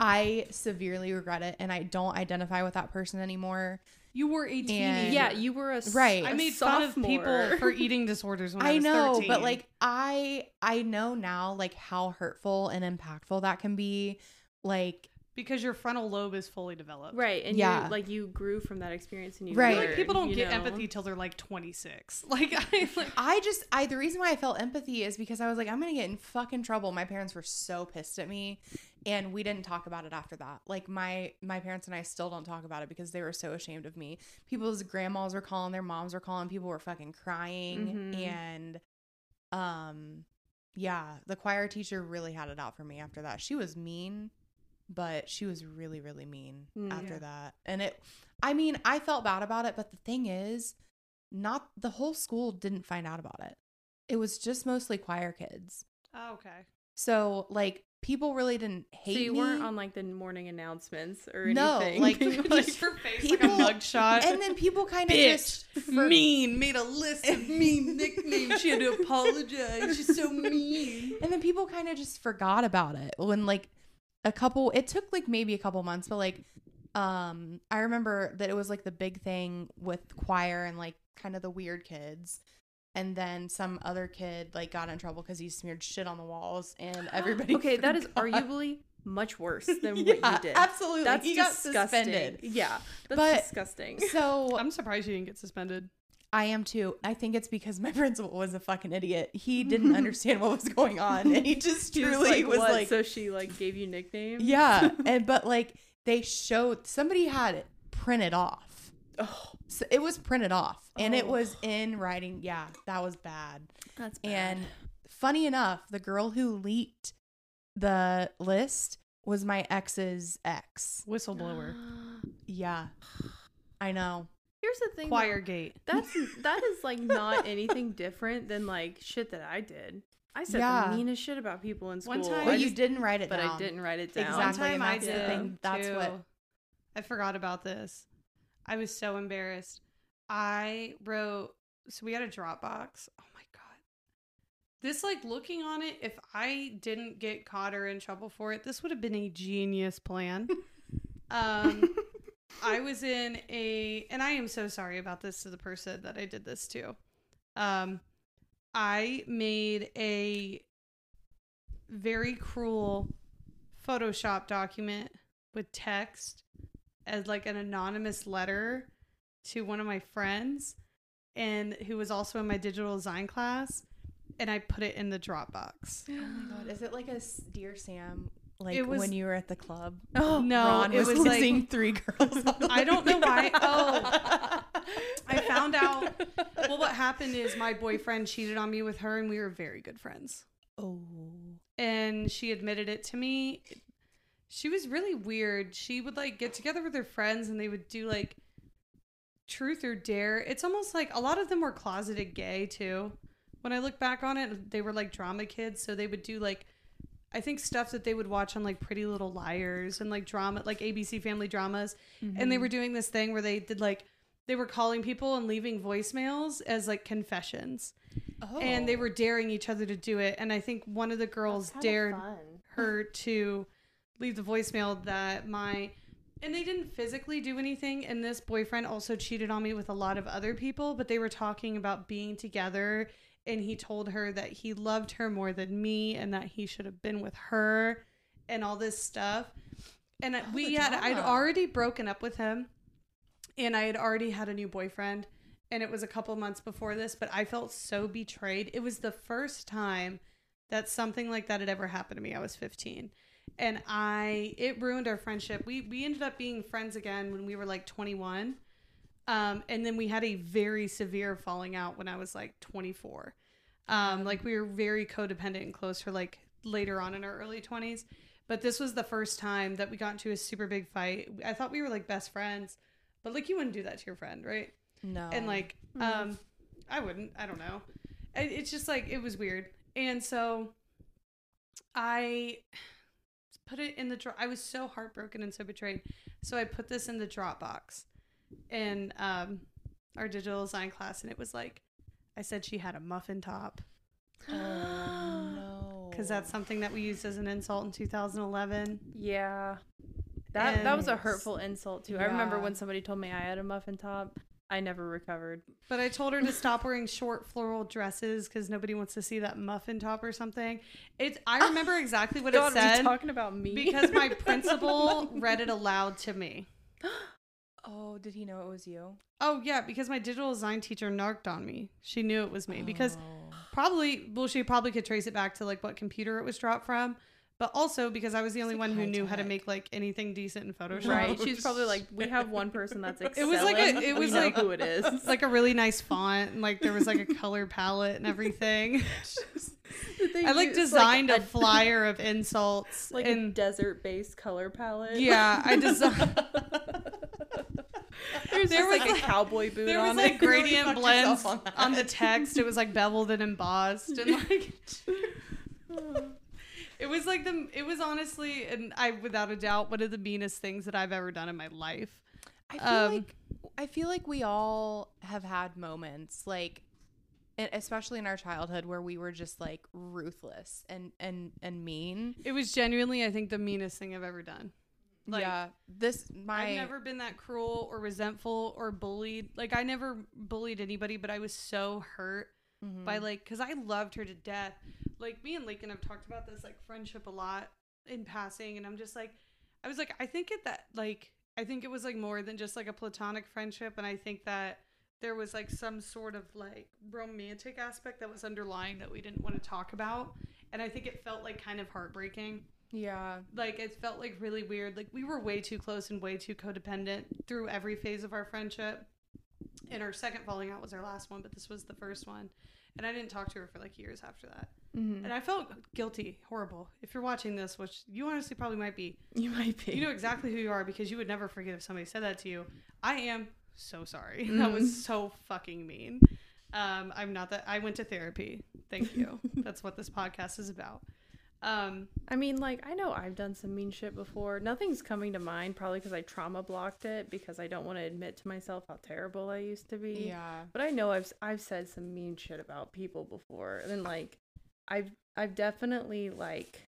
I severely regret it, and I don't identify with that person anymore. you were 18. And- yeah, you were a s- Right. I made fun of people *laughs* for eating disorders when I, I was know, 13. but like I I know now like how hurtful and impactful that can be. Like because your frontal lobe is fully developed. right, and Yeah. yeah, like you grew from that experience and you Right. I feel like people don't get know? empathy till they're like 26. *laughs* Like I like I just I the reason why I felt empathy is because I was like I'm gonna get in fucking trouble. My parents were so pissed at me, and we didn't talk about it after that. Like my my parents and I still don't talk about it because they were so ashamed of me. People's grandmas were calling, their moms were calling, people were fucking crying, Mhm. and um yeah, the choir teacher really had it out for me after that. She was mean, but she was really really mean Mm, after yeah. that, and it. I mean, I felt bad about it, but the thing is, not the whole school didn't find out about it. It was just mostly choir kids. oh, okay. So like people really didn't hate So you me. weren't on like the morning announcements or No, anything. like, *laughs* Just her face people- like a mugshot. and then people kind of just for- mean made a list of mean *laughs* nicknames. She had to apologize. She's so mean. and then people kind of just forgot about it when like a couple it took like maybe a couple months but like um i remember that it was like the big thing with choir and like kind of the weird kids and then some other kid like got in trouble because he smeared shit on the walls and *gasps* everybody okay, that is *laughs* arguably much worse than *laughs* what you did. absolutely That's he got disgusting. suspended Yeah, that's But- disgusting. *laughs* so I'm surprised she didn't get suspended. I am too. I think it's because my principal was a fucking idiot. He didn't understand what was going on, and he just She truly was "What?" like, so she like gave you nicknames. yeah. And but like they showed somebody had it printed off. Oh, So it was printed off, and it Oh. was in writing. Yeah, that was bad. that's bad. And funny enough, the girl who leaked the list was my ex's ex. Whistleblower. *gasps* Yeah, *sighs* I know. Here's the thing. though. Choir gate. *laughs* That's that is like not anything different than like shit that I did. I said Yeah. the meanest shit about people in school. One time- I But you just- didn't write it but down. I didn't write it down. Exactly. One time and I that's the did. thing. That's too. what- I forgot about this. I was so embarrassed. I wrote. So we had a Dropbox. Oh my god. This like looking on it, if I didn't get caught or in trouble for it, this would have been a genius plan. *laughs* um I was in a and I am so sorry about this to the person that I did this to. Um I made a very cruel Photoshop document with text as like an anonymous letter to one of my friends and who was also in my digital design class and I put it in the Dropbox. *gasps* Oh my god, is it like a Dear Sam? Like was- when you were at the club? Oh *gasps* No, Ron it was, was like- three girls. *laughs* I don't know why- oh. I found out *laughs* well what happened is my boyfriend cheated on me with her and we were very good friends. Oh. and she admitted it to me. She was really weird. She would like get together with her friends and they would do like truth or dare. It's almost like a lot of them were closeted gay too. When I look back on it, they were like drama kids, so they would do like I think stuff that they would watch on like Pretty Little Liars and like drama like ABC family dramas. And they were doing this thing where they did like they were calling people and leaving voicemails as like confessions. Oh. And they were daring each other to do it. And I think one of the girls dared her to leave the voicemail that my and they didn't physically do anything and this boyfriend also cheated on me with a lot of other people but they were talking about being together and he told her that he loved her more than me and that he should have been with her and all this stuff and Oh, we had I'd already broken up with him and I had already had a new boyfriend and it was a couple months before this but I felt so betrayed it was the first time that something like that had ever happened to me. I was 15. And I it ruined our friendship. We we ended up being friends again when we were like 21. Um, and then we had a very severe falling out when I was like 24. Um, like we were very codependent and close for like later on in our early 20s. But this was the first time that we got into a super big fight. I thought we were like best friends, but like you wouldn't do that to your friend, right? No. and like um i wouldn't i don't know it, it's just like it was weird and so i put it in the drawer i was so heartbroken and so betrayed so i put this in the dropbox in um our digital design class and it was like i said she had a muffin top *gasps* oh no. because that's something that we used as an insult in 2011 Yeah. That that was a hurtful insult too. I remember when somebody told me I had a muffin top. I never recovered. But I told her to stop wearing short floral dresses because nobody wants to see that muffin top or something. It's I remember *laughs* exactly what God, it said talking about me? because my *laughs* principal read it aloud to me. *gasps* Oh, did he know it was you? Oh yeah, because my digital design teacher narked on me. She knew it was me because Oh. probably well she probably could trace it back to like what computer it was dropped from, but also because I was the only one who knew how to make like anything decent in Photoshop. right? She's probably *laughs* like, we have one person that's It was like a- it was like- who it is. It's *laughs* like a really nice font and like there was like a color palette and everything. *laughs* I like use, designed a flyer of insults like a desert-based color palette. yeah, I designed. There's There was like was, a cowboy boot There was on like it. really gradient blends on, on the text. It was like beveled and embossed and like it was like the it was honestly and I without a doubt one of the meanest things that I've ever done in my life. I feel Um, like I feel like we all have had moments like especially in our childhood where we were just like ruthless and and and mean. It was genuinely I think the meanest thing I've ever done. Like, yeah, this my I've never been that cruel or resentful or bullied. Like I never bullied anybody, but I was so hurt Mhm. by like because I loved her to death. Like me and Lincoln have talked about this like friendship a lot in passing, and I'm just like, I was like, I think it that like I think it was like more than just like a platonic friendship, and I think that there was like some sort of like romantic aspect that was underlying that we didn't want to talk about, and I think it felt like kind of heartbreaking yeah. like it felt like really weird like we were way too close and way too codependent through every phase of our friendship and her second falling out was our last one but this was the first one. And i didn't talk to her for like years after that. Mhm. and i felt guilty horrible. If you're watching this which you honestly probably might be You might be. you know exactly who you are because you would never forget if somebody said that to you. I am so sorry. *laughs* That was so fucking mean. Um i'm not that i went to therapy. Thank you. *laughs* That's what this podcast is about um I mean, like, I know I've done some mean shit before. Nothing's coming to mind, probably because I trauma blocked it because I don't want to admit to myself how terrible I used to be. Yeah. But I know I've I've said some mean shit about people before, and like, I've I've definitely like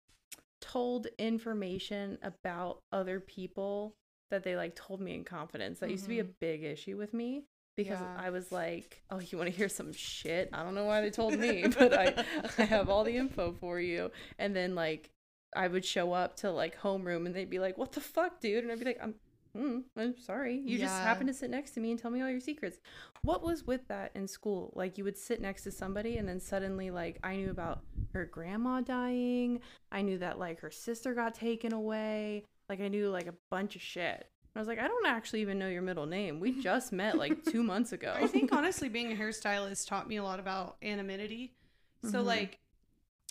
told information about other people that they like told me in confidence. That used to be a big issue with me because Yeah. I was like, "Oh, you want to hear some shit? I don't know why they told me, *laughs* but I I have all the info for you." And then like I would show up to like homeroom and they'd be like, "What the fuck, dude?" And I'd be like, "I'm mm, I'm sorry. You just happened to sit next to me and tell me all your secrets." What was with that in school? Like you would sit next to somebody and then suddenly like I knew about her grandma dying. I knew that like her sister got taken away. Like I knew like a bunch of shit. I was like, I don't actually even know your middle name. We just met like *laughs* two months ago. I think *laughs* honestly, being a hairstylist taught me a lot about anonymity. So Mhm. like,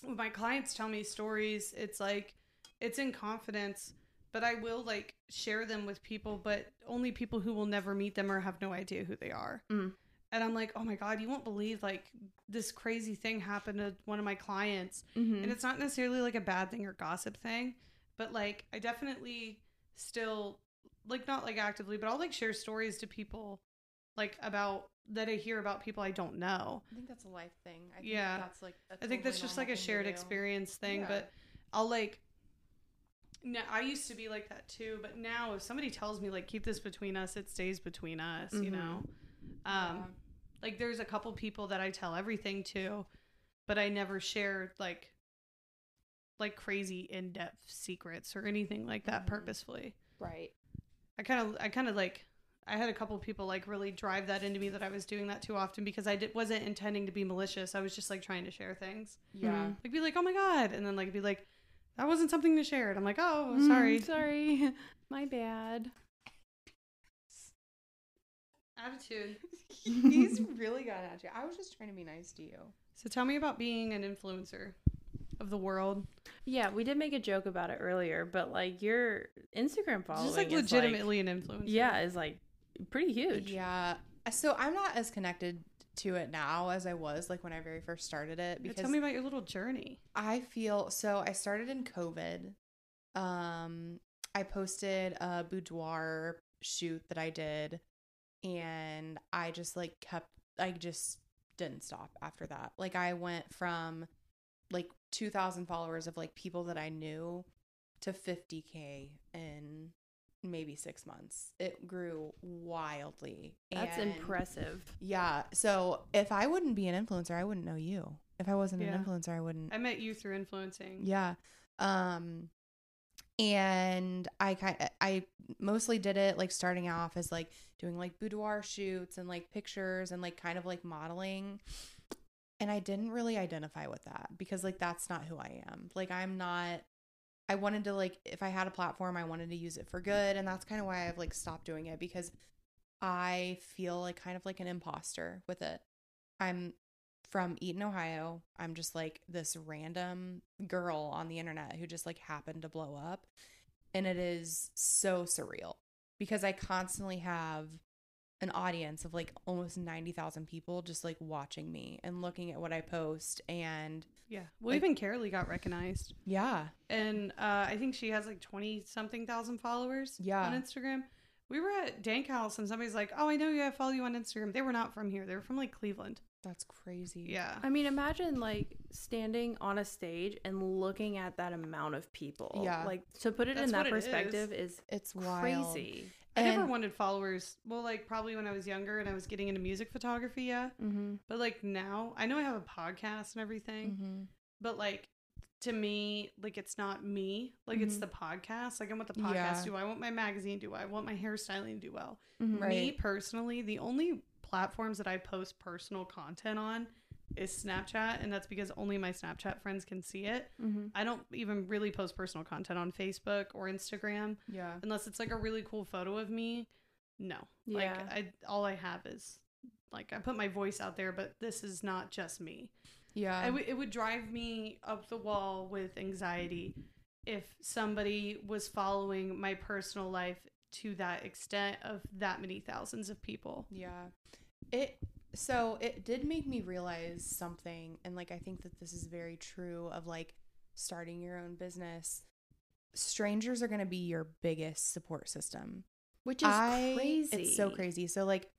when my clients tell me stories, it's like it's in confidence, but I will like share them with people, but only people who will never meet them or have no idea who they are. Mm. And I'm like, oh my god, you won't believe like this crazy thing happened to one of my clients, Mhm. and it's not necessarily like a bad thing or gossip thing, but like I definitely still like not like actively, but I'll like share stories to people like about that I hear about people I don't know. I think that's a life thing. I think Yeah. that's like a I think that's just like a normal thing to shared experience thing, Yeah. but I'll like no, I used to be like that too, but now if somebody tells me like keep this between us, it stays between us, you Mhm. know. Um Yeah. like there's a couple people that I tell everything to, but I never share like like crazy in-depth secrets or anything like that Mhm. purposefully. Right. I kind of I kind of like I had a couple people like really drive that into me that I was doing that too often because I did, wasn't intending to be malicious. I was just like trying to share things. Yeah. Like be like, oh my god, and then like be like, that wasn't something to share. And I'm like, oh, Mm, sorry. *laughs* sorry. My bad. Attitude. *laughs* He's really got at you. I was just trying to be nice to you. So tell me about being an influencer of the world. Yeah, we did make a joke about it earlier, but like your Instagram following Just like is, like- legitimately an influencer. yeah, is like pretty huge. Yeah. So I'm not as connected to it now as I was like when I very first started it because tell me about your little journey. I feel so I started in COVID. Um I posted a boudoir shoot that I did and I just like kept I just didn't stop after that. Like I went from like 2000 followers of like people that I knew to 50k in maybe 6 months. It grew wildly. That's And- impressive. Yeah. So if I wouldn't be an influencer, I wouldn't know you. If I wasn't Yeah. an influencer, I wouldn't I met you through influencing. yeah. Um and I kind I mostly did it like starting off as like doing like boudoir shoots and like pictures and like kind of like modeling. And I didn't really identify with that because like that's not who I am. Like I'm not I wanted to like if I had a platform, I wanted to use it for good and that's kind of why I've like stopped doing it because I feel like kind of like an imposter with it. I'm from Eaton, Ohio. I'm just like this random girl on the internet who just like happened to blow up. And it is so surreal because I constantly have an audience of like almost 90,000 people just like watching me and looking at what I post. And Yeah. Well, Like- even Carolee got recognized. yeah, And uh, I think she has like 20 something thousand followers Yeah. on Instagram. We were at Dank House and somebody's like, oh, I know you. I follow you on Instagram. They were not from here. They were from like Cleveland. that's crazy. Yeah. I mean, imagine like standing on a stage and looking at that amount of people. Yeah. Like to put it That's in that what it is. perspective is, It's wild. crazy. I never wanted followers. Well, like probably when I was younger and I was getting into music photography. Yeah. Mm-hmm. But like now, I know I have a podcast and everything. Mhm. but like to me like it's not me like it's Mhm. the podcast like i want the podcast Yeah. do i want my magazine do i want my hairstyling to do well Mm-hmm. Right. me personally the only platforms that i post personal content on is snapchat and that's because only my snapchat friends can see it Mm-hmm. i don't even really post personal content on facebook or instagram Yeah. unless it's like a really cool photo of me no like Yeah. i all i have is like i put my voice out there but this is not just me Yeah. W- it would drive me up the wall with anxiety if somebody was following my personal life to that extent of that many thousands of people. Yeah. It so it did make me realize something and like I think that this is very true of like starting your own business. Strangers are going to be your biggest support system. Which is I- crazy. It's so crazy. So like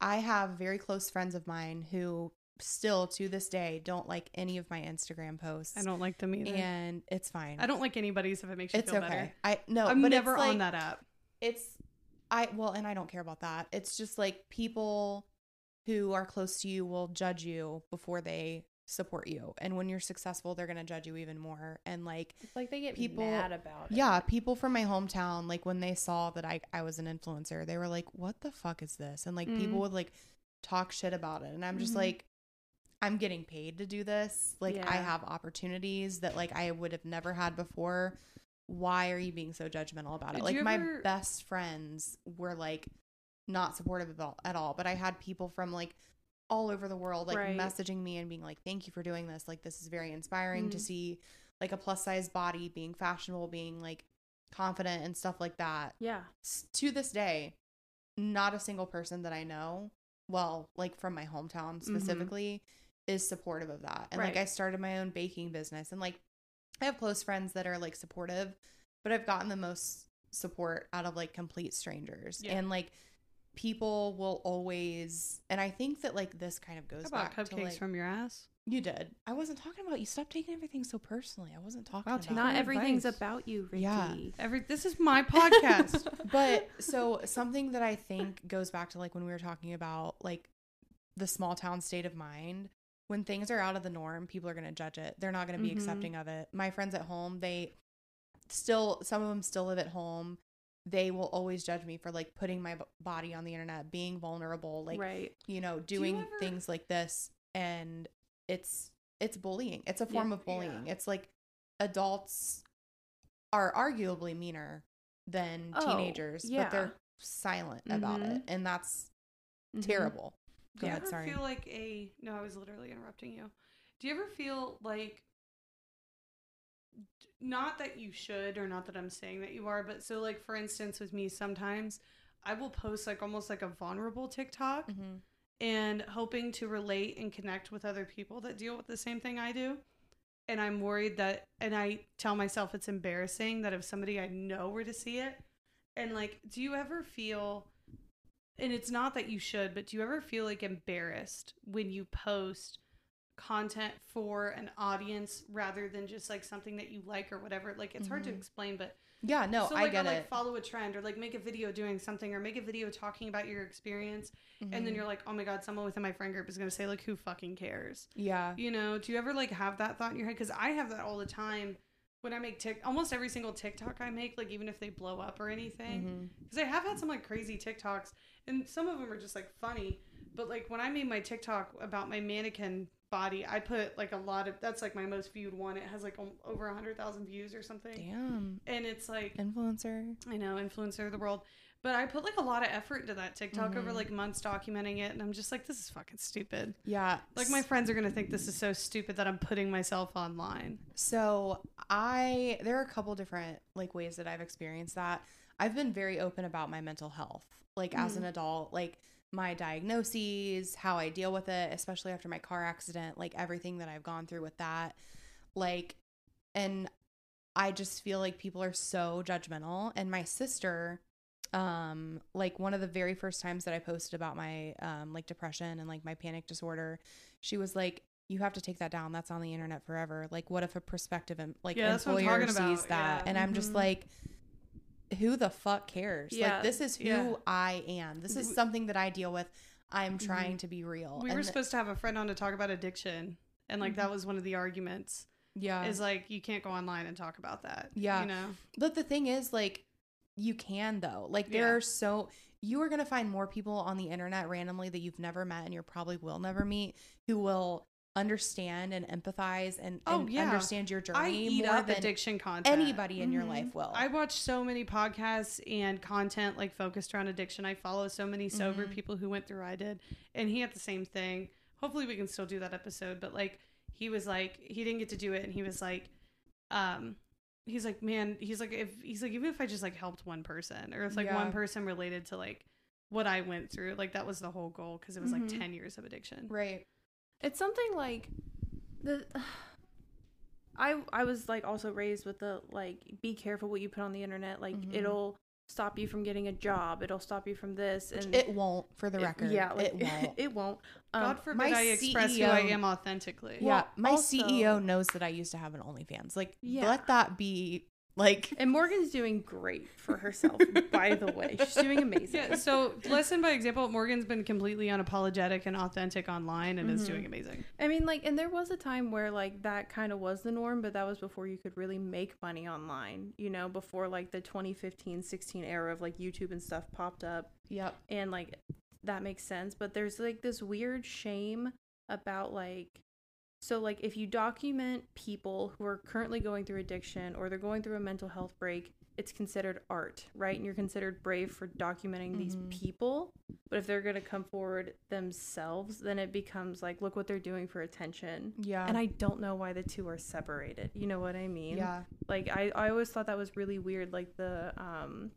I have very close friends of mine who still to this day don't like any of my Instagram posts. I don't like them either. and it's fine. I don't like anybody's if it makes you it's feel okay. better. I no, I'm never it's like, on that app. it's I well, and I don't care about that. It's just like people who are close to you will judge you before they support you. And when you're successful, they're going to judge you even more. And like It's like they get people- mad about it. yeah, people from my hometown like when they saw that I I was an influencer, they were like, "What the fuck is this?" And like people Mhm. would like talk shit about it. And I'm just Mhm. like I'm getting paid to do this. Like I have opportunities that like I would have never had before. Why are you being so judgmental about it? Did like my ever- best friends were like not supportive of all, at all, but I had people from like all over the world like Right. messaging me and being like, "Thank you for doing this. Like this is very inspiring to Mhm. see like a plus size body being fashionable, being like confident and stuff like that." Yeah. S- to this day, not a single person that I know, well, like from my hometown specifically, is supportive of that. And like I started my own baking business and like I have close friends that are like supportive, but I've gotten the most support out of like complete strangers. Yeah. And like people will always and I think that like this kind of goes about back to cupcakes like from your ass? you did. I wasn't talking about you. Stop taking everything so personally. I wasn't talking Wow, about take Not everything's advice. about you, Ricky. Yeah. Every this is my *laughs* podcast. but so something that I think goes back to like when we were talking about like the small town state of mind. When things are out of the norm, people are going to judge it. They're not going to be Mhm. accepting of it. My friends at home, they still some of them still live at home they will always judge me for like putting my body on the internet, being vulnerable, like right. you know, you doing ever- things like this and it's it's bullying. It's a form of Yeah. bullying. It's like adults are arguably meaner than Oh, teenagers, yeah. but they're silent about Mhm. it and that's Mhm. terrible. Go Do you ahead, ever sorry. feel like a no? I was literally interrupting you. Do you ever feel like not that you should or not that I'm saying that you are, but so like for instance with me sometimes I will post like almost like a vulnerable TikTok Mhm. and hoping to relate and connect with other people that deal with the same thing I do. And I'm worried that and I tell myself it's embarrassing that if somebody I know were to see it and like do you ever feel and it's not that you should, but do you ever feel like embarrassed when you post content for an audience rather than just like something that you like or whatever? Like it's hard to Mhm. explain, but Yeah, no, so I like, get or, like it. follow a trend or like make a video doing something or make a video talking about your experience and then Mhm. you're like, oh my god, someone within my friend group is gonna say like, who fucking cares? yeah. You know? Do you ever like have that thought in your head? Because I have that all the time when I make tick. Almost every single TikTok I make, like even if they blow up or anything, because I have had some like crazy TikToks, and some of them are just like funny. But like when I made my TikTok about my mannequin body, I put like a lot of that's like my most viewed one. It has like over a hundred thousand views or something, Damn. and it's like Influencer. I know, influencer of the world. But I put like a lot of effort into that TikTok over Mhm. like months documenting it, and I'm just like, this is fucking stupid. Yeah. Like my friends are gonna think this is so stupid that I'm putting myself online. So I there are a couple different like ways that I've experienced that. I've been very open about my mental health, like as an adult, like my diagnoses, how I deal with it, especially after my car accident, like everything that I've gone through with that. Like and I just feel like people are so judgmental and my sister um like one of the very first times that I posted about my um like depression and like my panic disorder, she was like you have to take that down. That's on the internet forever. Like, what if a prospective like Yeah, that's what I'm employer sees that? Yeah. And I'm just Mhm. like, who the fuck cares? Yeah, Like, this is who yeah. I am. This is something that I deal with. I'm Mhm. trying to be real. We And were th- supposed to have a friend on to talk about addiction, and like that was one of the arguments. yeah. Is like you can't go online and talk about that. Yeah. you know. But the thing is, like, you can though. Like, there Yeah. are so you are gonna find more people on the internet randomly that you've never met and you probably will never meet who will understand and empathize and, Oh, and yeah. understand your journey I eat more up than addiction content. anybody in your Mhm. life will. I watch so many podcasts and content like focused around addiction. I follow so many sober Mhm. people who went through I did, and he had the same thing. Hopefully, we can still do that episode. But like, he was like, he didn't get to do it, and he was like, um, he's like, man, he's like, if he's like, even if I just like helped one person, or if like Yeah. one person related to like what I went through, like that was the whole goal because it was like Mhm. ten years of addiction. right. It's something like the I I was like also raised with the like be careful what you put on the internet like Mhm. it'll stop you from getting a job it'll stop you from this Which and it won't, for the it- record. yeah like, it won't. *laughs* it won't um, God forbid I express who I am authentically. yeah, well, my also- CEO knows that I used to have an OnlyFans. Like, Yeah. let that be like. and Morgan's doing great for herself by the way she's doing amazing Yeah, so lesson by example, Morgan's been completely unapologetic and authentic online and is Mhm. doing amazing. I mean, like, and there was a time where like that kind of was the norm, but that was before you could really make money online, you know, before like the 2015 16 era of like YouTube and stuff popped up. Yep. And like that makes sense. But there's like this weird shame about like, so like if you document people who are currently going through addiction or they're going through a mental health break, it's considered art, right? And you're considered brave for documenting these Mhm. people. But if they're going to come forward themselves, then it becomes like, look what they're doing for attention. Yeah. And I don't know why the two are separated. You know what I mean? yeah. Like I, I always thought that was really weird. Like the um,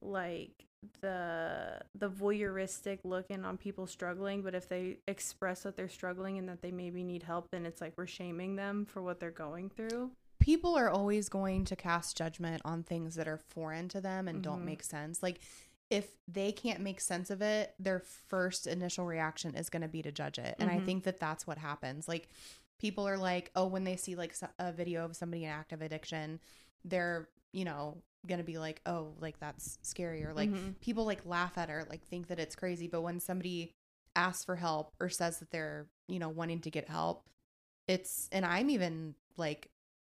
like the the voyeuristic looking on people struggling, but if they express that they're struggling and that they maybe need help, then it's like we're shaming them for what they're going through. People are always going to cast judgment on things that are foreign to them and don't Mhm. make sense. Like, if they can't make sense of it, their first initial reaction is going to be to judge it. And I Mhm. think that that's what happens. Like, people are like, oh, when they see like a video of somebody in active addiction, they're, you know, going to be like, oh, like that's scary. Or like, Mhm. people like laugh at her, like think that it's crazy. But when somebody asks for help or says that they're, you know, wanting to get help, it's, and I'm even like,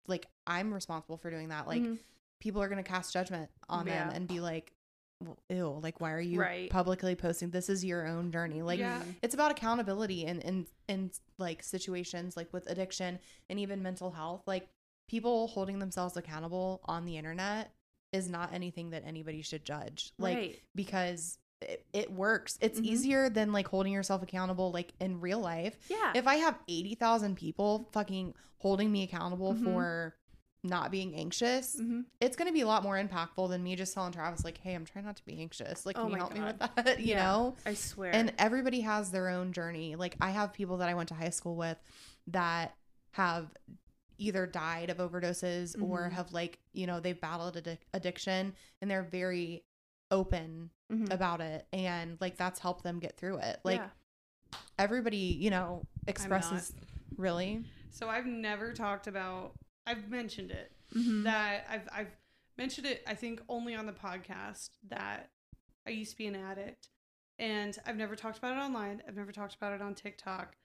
like I'm responsible for doing that. Like, Mhm. people are going to cast judgment on them and be like, well, ew, like, why are you Right. publicly posting? This is your own journey. Like, Yeah. it's about accountability and in, in like situations like with addiction and even mental health. Like, people holding themselves accountable on the internet is not anything that anybody should judge. Like, right. because it, it works. It's Mhm. easier than like holding yourself accountable like in real life. Yeah. If I have 80,000 people fucking holding me accountable Mhm. for not being anxious, Mhm. it's going to be a lot more impactful than me just telling Travis like, "Hey, I'm trying not to be anxious. Like, Oh can you help me with that?" *laughs* you Yeah. know? I swear. And everybody has their own journey. Like I have people that I went to high school with that have either died of overdoses or Mhm. have like, you know, they've battled addic- addiction and they're very open Mhm. about it and like that's helped them get through it. Like Yeah. everybody, you know, expresses really. So I've never talked about. I've mentioned it Mhm. that I've I've mentioned it. I think only on the podcast that I used to be an addict, and I've never talked about it online. I've never talked about it on TikTok,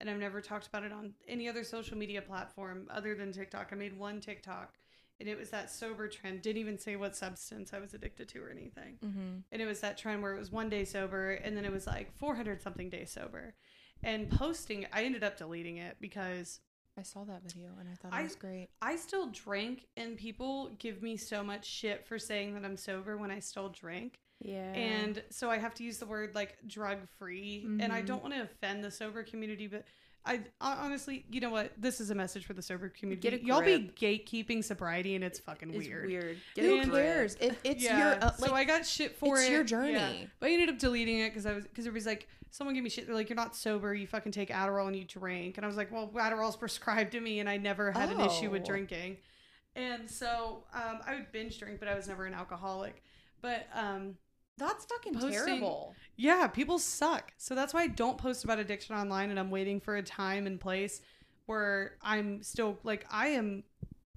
and I've never talked about it on any other social media platform other than TikTok. I made one TikTok, and it was that sober trend. Didn't even say what substance I was addicted to or anything. Mm-hmm. and it was that trend where it was one day sober and then it was like 400 something days sober and posting i ended up deleting it because I saw that video and I thought I- it was great. i still drink and people give me so much shit for saying that i'm sober when i still drink Yeah. and so i have to use the word like drug free and i Mhm. don't want to offend the sober community but I, honestly, you know what? This is a message for the sober community. Y'all be gatekeeping sobriety, and it's fucking it's weird. weird. Get Who cares? It, it's *laughs* yeah. your uh, so I got shit for it's it. your journey. Yeah. But I ended up deleting it because I was because it was like someone gave me shit. They're like, "You're not sober. You fucking take Adderall and you drink." And I was like, "Well, Adderall's *laughs* prescribed to me, and I never had an issue with Oh. drinking." And so um, I would binge drink, but I was never an alcoholic. But um, that's fucking Posting- terrible. yeah, people suck. So that's why I don't post about addiction online and I'm waiting for a time and place where I'm still like I am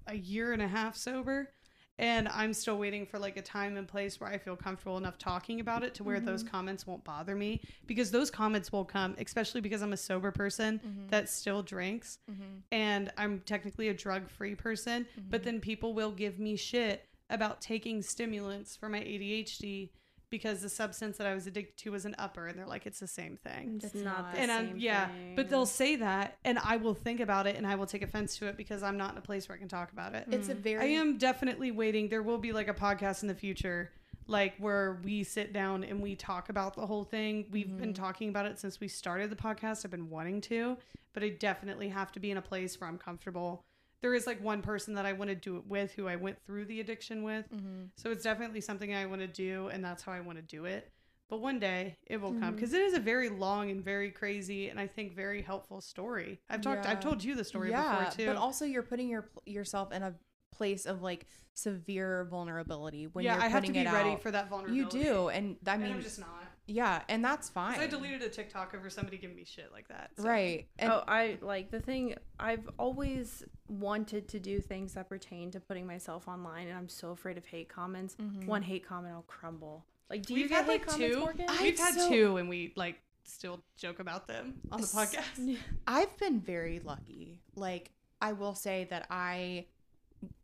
a year and a half sober and I'm still waiting for like a time and place where I feel comfortable enough talking about it to where those comments won't bother me because those comments will come, especially because I'm a sober person Mhm. that still drinks Mm-hmm. and I'm technically a drug-free person, but then people will give me shit about taking stimulants for my ADHD because the substance that I was addicted to was an upper and they're like it's the same thing. It's, It's not, not. the And same I'm yeah, thing. but they'll say that and I will think about it and I will take offense to it because I'm not in a place where I can talk about it. It's a Mm. very I am definitely waiting. There will be like a podcast in the future like where we sit down and we talk about the whole thing. We've been Mhm. talking about it since we started the podcast. I've been wanting to, but I definitely have to be in a place where I'm comfortable. There is like one person that I want to do it with who I went through the addiction with. Mhm. So it's definitely something I want to do and that's how I want to do it. But one day it will come Mhm. because it is a very long and very crazy and I think very helpful story. I've talked, I've told you the story yeah, before too. But also, you're putting your yourself in a place of like severe vulnerability when yeah, you're I have to putting be ready out. for that vulnerability. You do, and I And mean, I'm just not. Yeah, and that's fine. I deleted a TikTok over somebody giving me shit like that. so- Right. And oh, I like the thing. I've always wanted to do things that pertain to putting myself online, and I'm so afraid of hate comments. Mhm. One hate comment, I'll crumble. Like, do We've you get had, hate like, comments, two. Morgan? We've had so- two, and we like still joke about them on the podcast. *laughs* I've been very lucky. Like I will say that I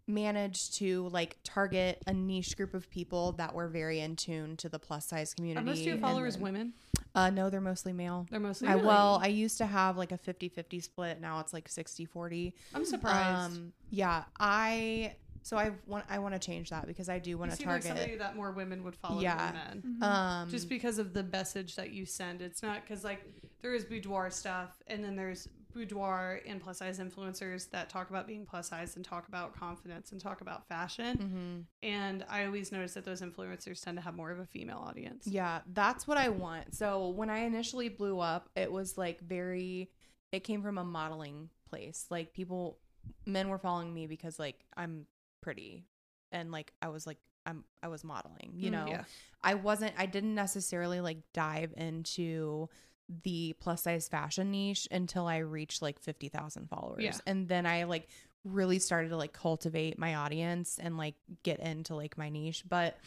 managed to like target a niche group of people that were very in tune to the plus size Are community. most of your followers then- women? Uh no, they're mostly male. They're mostly. I women. well, I used to have like a 50-50 split. Now it's like 60-40. I'm surprised. Um yeah, I so I want I want to change that because I do want you to seem like target somebody that more women would follow Yeah. than men. um Just because of the message that you send, it's not because like there is boudoir stuff, and then there's boudoir and plus size influencers that talk about being plus size and talk about confidence and talk about fashion. mhm. And I always notice that those influencers tend to have more of a female audience. Yeah, that's what I want. So when I initially blew up, it was like very it came from a modeling place. Like people men were following me because like I'm pretty and like I was like I'm I was modeling, you Mm, know. yeah. I wasn't I didn't necessarily like dive into the plus size fashion niche until I reached like 50,000 followers. Yeah. And then I like really started to like cultivate my audience and like get into like my niche, but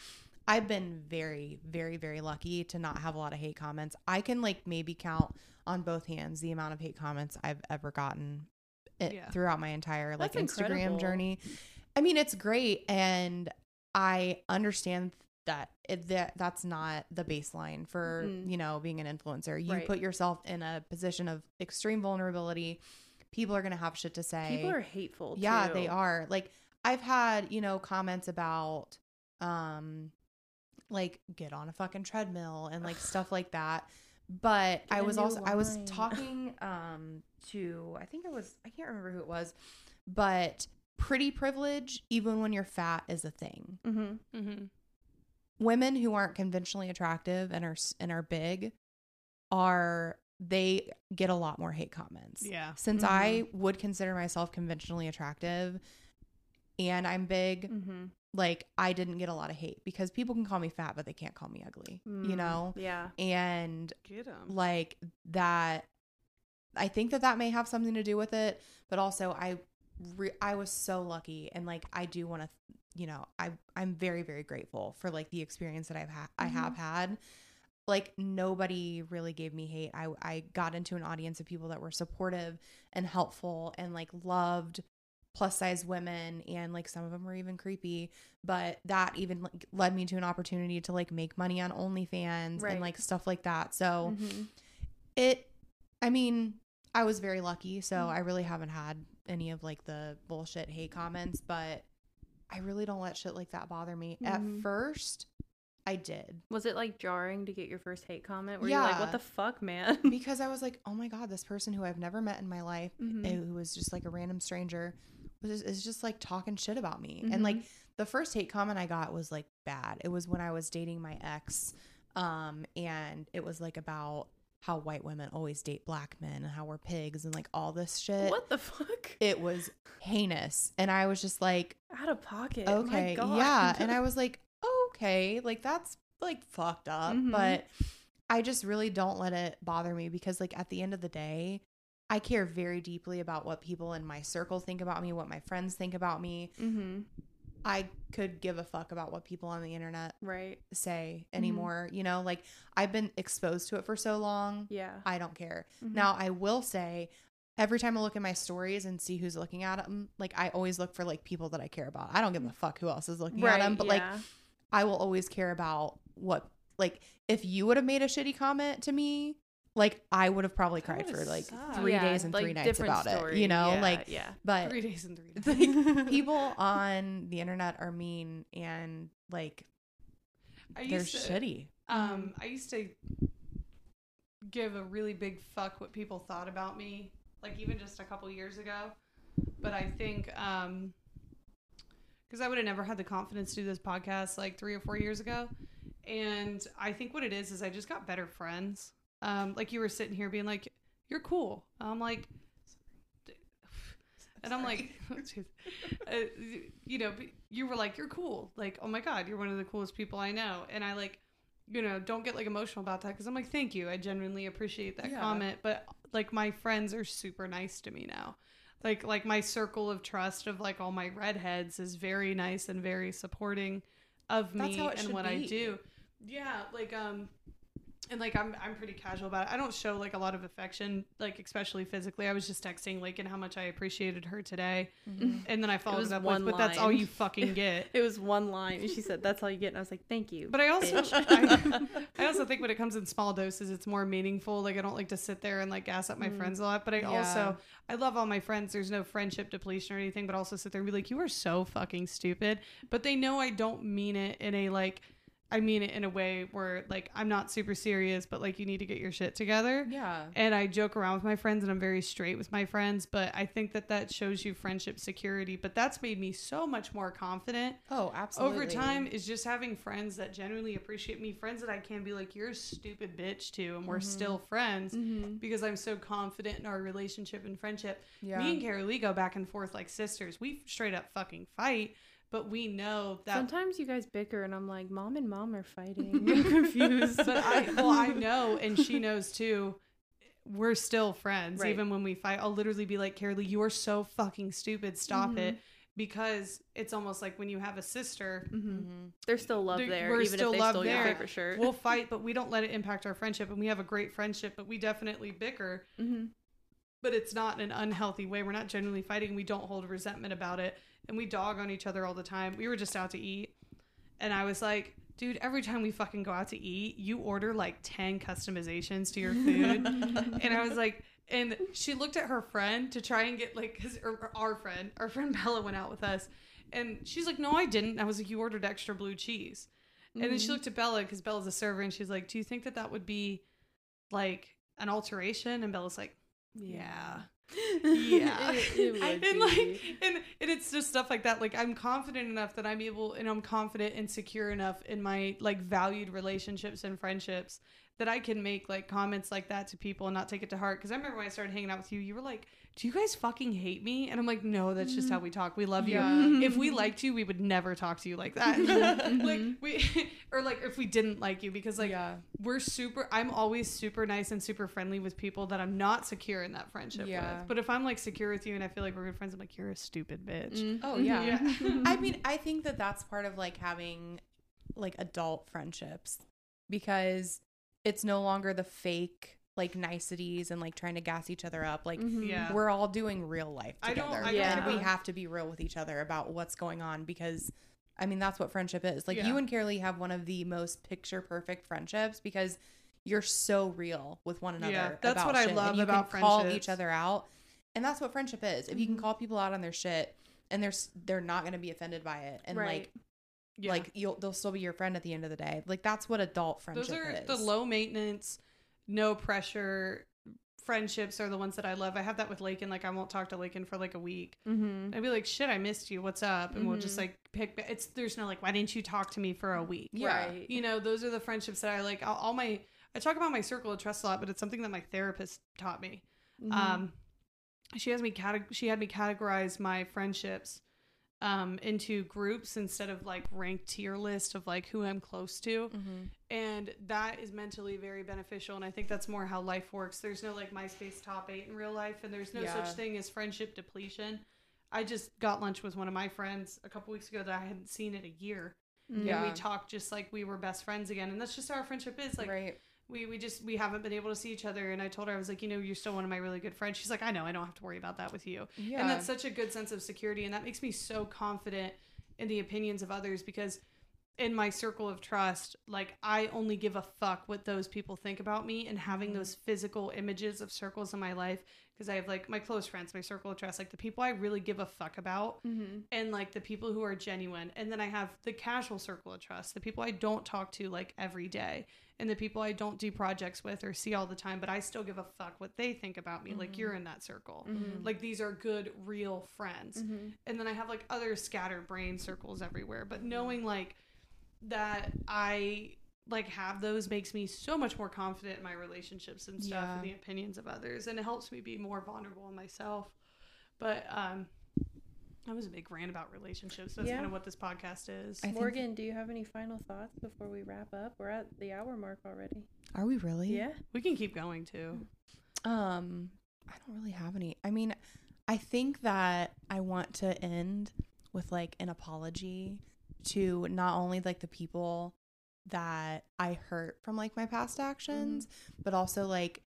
I've been very very very lucky to not have a lot of hate comments. I can like maybe count on both hands the amount of hate comments I've ever gotten it, Yeah. throughout my entire like That's Instagram incredible. journey. I mean, it's great, and I understand that it, that that's not the baseline for Mhm. you know being an influencer. You Right. put yourself in a position of extreme vulnerability. People are gonna have shit to say. People are hateful. yeah, too. they are. Like I've had you know comments about um like get on a fucking treadmill and like stuff like that. But *sighs* Get I a was new also I was talking um to I think it was I can't remember who it was, but pretty privilege even when you're fat is a thing. Mm-hmm. Mm-hmm. Women who aren't conventionally attractive and are and are big are they get a lot more hate comments. Yeah. Since I would consider myself conventionally attractive and I'm big, Mm-hmm. like I didn't get a lot of hate because people can call me fat but they can't call me ugly, Mm. you know? Yeah. And Get them. like that I think that that may have something to do with it, but also I re- I was so lucky and like I do want to you know, I I'm very very grateful for like the experience that I've had I have had. Like nobody really gave me hate. I I got into an audience of people that were supportive and helpful and like loved plus size women and like some of them were even creepy but that even like led me to an opportunity to like make money on OnlyFans Right. and like stuff like that. So Mhm. it i mean i was very lucky so Mm. i really haven't had any of like the bullshit hate comments but i really don't let shit like that bother me Mhm. at first i did Was it like jarring to get your first hate comment? Where you're like, "What the fuck, man?" *laughs* because i was like oh my god this person who i've never met in my life Mhm. eh, who was just like a random stranger was is just like talking shit about me and like the first hate comment i got was like bad it was when i was dating my ex um and it was like about how white women always date black men and how we're pigs and like all this shit what the fuck? it was heinous and i was just like Out of pocket. My okay yeah and i was like okay like that's like fucked up Mhm. but i just really don't let it bother me because like at the end of the day i care very deeply about what people in my circle think about me what my friends think about me Mm-hmm. I could give a fuck about what people on the internet Right. say Mm-hmm. anymore you know like i've been exposed to it for so long Yeah. i don't care Mhm. now I will say every time I look at my stories and see who's looking at them, like I always look for like people that I care about. I don't give a fuck who else is looking at them, but like. I will always care about what like if you would have made a shitty comment to me, like I would have probably cried for like sucked. 3 Yeah, days and like, 3 nights different about it, you know? Yeah, Like yeah. but Three days and three *laughs* like people on the internet are mean and like I they're used to, shitty. Um, I used to give a really big fuck what people thought about me, like even just a couple years ago. But I think um because I would have never had the confidence to do this podcast like three or four years ago. And I think what it is is I just got better friends. Um, like you were sitting here being like, "You're cool." I'm like, and I'm like, *laughs* *laughs* uh, you know, you were like, "You're cool." Like, oh my god, you're one of the coolest people I know. And I like, you know, don't get like emotional about that because I'm like, thank you. I genuinely appreciate that Yeah. comment. But like, my friends are super nice to me now. Like, like my circle of trust of like all my redheads is very nice and very supporting of me and what I do. Yeah, like um, and like I'm I'm pretty casual about it. I don't show like a lot of affection, like especially physically. I was just texting like and how much I appreciated her today, and then I followed it, up one with, "But that's all you fucking *laughs* get." It was one line, and she said, "That's all you get." And I was like, "Thank you." But I also. *laughs* I, I also think when it comes in small doses, it's more meaningful. Like I don't like to sit there and like gas up my Mm. friends a lot. But I Yeah. also I love all my friends. There's no friendship depletion or anything. But also sit there and be like, you are so fucking stupid. But they know I don't mean it in a like. I mean it in a way where like I'm not super serious, but like you need to get your shit together. Yeah. And I joke around with my friends and I'm very straight with my friends, but I think that that shows you friendship security. But that's made me so much more confident Oh, absolutely. over time is just having friends that genuinely appreciate me, friends that I can be like, "You're a stupid bitch" to, and we're Mm-hmm. still friends Mhm. because I'm so confident in our relationship and friendship. Yeah. Me and Carolee go back and forth like sisters. We straight up fucking fight, but we know that. Sometimes you guys bicker, and I'm like, "Mom and mom are fighting." *laughs* I'm confused. but I well, I know, and she knows too. We're still friends, Right. even when we fight. I'll literally be like, carly you are so fucking stupid. Stop Mhm. it." Because it's almost like when you have a sister, hmm Mhm. There's still love There- there, we're even still if they love stole your there. favorite shirt. we'll fight, but we don't let it impact our friendship. And we have a great friendship, but we definitely bicker. hmm but it's not in an unhealthy way. We're not genuinely fighting. We don't hold resentment about it, and we dog on each other all the time. We were just out to eat, and I was like, dude, every time we fucking go out to eat, you order like 10 customizations to your food. *laughs* and I was like, and she looked at her friend to try and get like, cause, our friend, our friend Bella went out with us. And she's like, no, I didn't. I was like, you ordered extra blue cheese. And then she mm-hmm. looked at Bella because Bella's a server and she's like, do you think that that would be like an alteration? And Bella's like, yeah. Yeah. *laughs* It- it *laughs* and be. like and, and it's just stuff like that like i'm confident enough that i'm able and i'm confident and secure enough in my like valued relationships and friendships that i can make like comments like that to people and not take it to heart because i remember when i started hanging out with you you were like do you guys fucking hate me? And i'm like no that's just how mm-hmm. we talk. We love you. Mm-hmm. If we mm-hmm. liked you we would never talk to you like that. *laughs* Like we *laughs* or like if we didn't like you because like yeah. we're super i'm always super nice and super friendly with people that i'm not secure in that friendship Yeah. with. But if i'm like secure with you and i feel like we're good friends i'm like you're a stupid bitch. Mm. Oh yeah. Yeah. I mean, I think that that's part of like having like adult friendships because it's no longer the fake like niceties and like trying to gas each other up. Like Mhm. Yeah. we're all doing real life I don't- together. I don't And we have to be real with each other about what's going on because I mean that's what friendship is. Like Yeah. you and Carolee have one of the most picture perfect friendships because you're so real with one another. Yeah, that's about what I shit, and love you about can call friendships. each other out. And that's what friendship is. If you can Mhm. call people out on their shit and they're they're not going to be offended by it and Right. like Yeah. like you'll they'll still be your friend at the end of the day. Like that's what adult friendship those are is. the low maintenance no pressure friendships are the ones that i love i have that with lakin like i won't talk to lakin for like a week Mm-hmm. i'd be like shit i missed you what's up and we'll just Mhm. like pick it's there's no like why didn't you talk to me for a week Yeah. Right. you know those are the friendships that i like all, all my i talk about my circle of trust a lot but it's something that my therapist taught me Mm-hmm. um she has me cate- she had me categorize my friendships um into groups instead of like ranked tier list of like who i'm close to Mhm. and that is mentally very beneficial and i think that's more how life works there's no like myspace top eight in real life and there's no Yeah. such thing as friendship depletion i just got lunch with one of my friends a couple weeks ago that i hadn't seen in a year Yeah. and we talked just like we were best friends again and that's just how our friendship is like right. We we just we haven't been able to see each other. And i told her i was like you know you're still one of my really good friends. She's like i know i don't have to worry about that with you. Yeah. and that's such a good sense of security. And that makes me so confident in the opinions of others because in my circle of trust like i only give a fuck what those people think about me and having Mm-hmm. those physical images of circles in my life because i have like my close friends my circle of trust like the people i really give a fuck about Mm-hmm. and like the people who are genuine and then i have the casual circle of trust the people i don't talk to like every day and the people i don't do projects with or see all the time but i still give a fuck what they think about me like Mhm. you're in that circle Mhm. like these are good real friends Mm-hmm. and then i have like other scattered brain circles everywhere but knowing like that i like have those makes me so much more confident in my relationships and stuff Yeah. and the opinions of others and it helps me be more vulnerable in myself but um that was a big rant about relationships that's Yeah. kind of what this podcast is I think- Morgan, do you have any final thoughts before we wrap up? We're at the hour mark already. Are we really? Yeah. we can keep going too Um, I don't really have any. I mean, I think that I want to end with like an apology to not only like the people that I hurt from like my past actions, but also like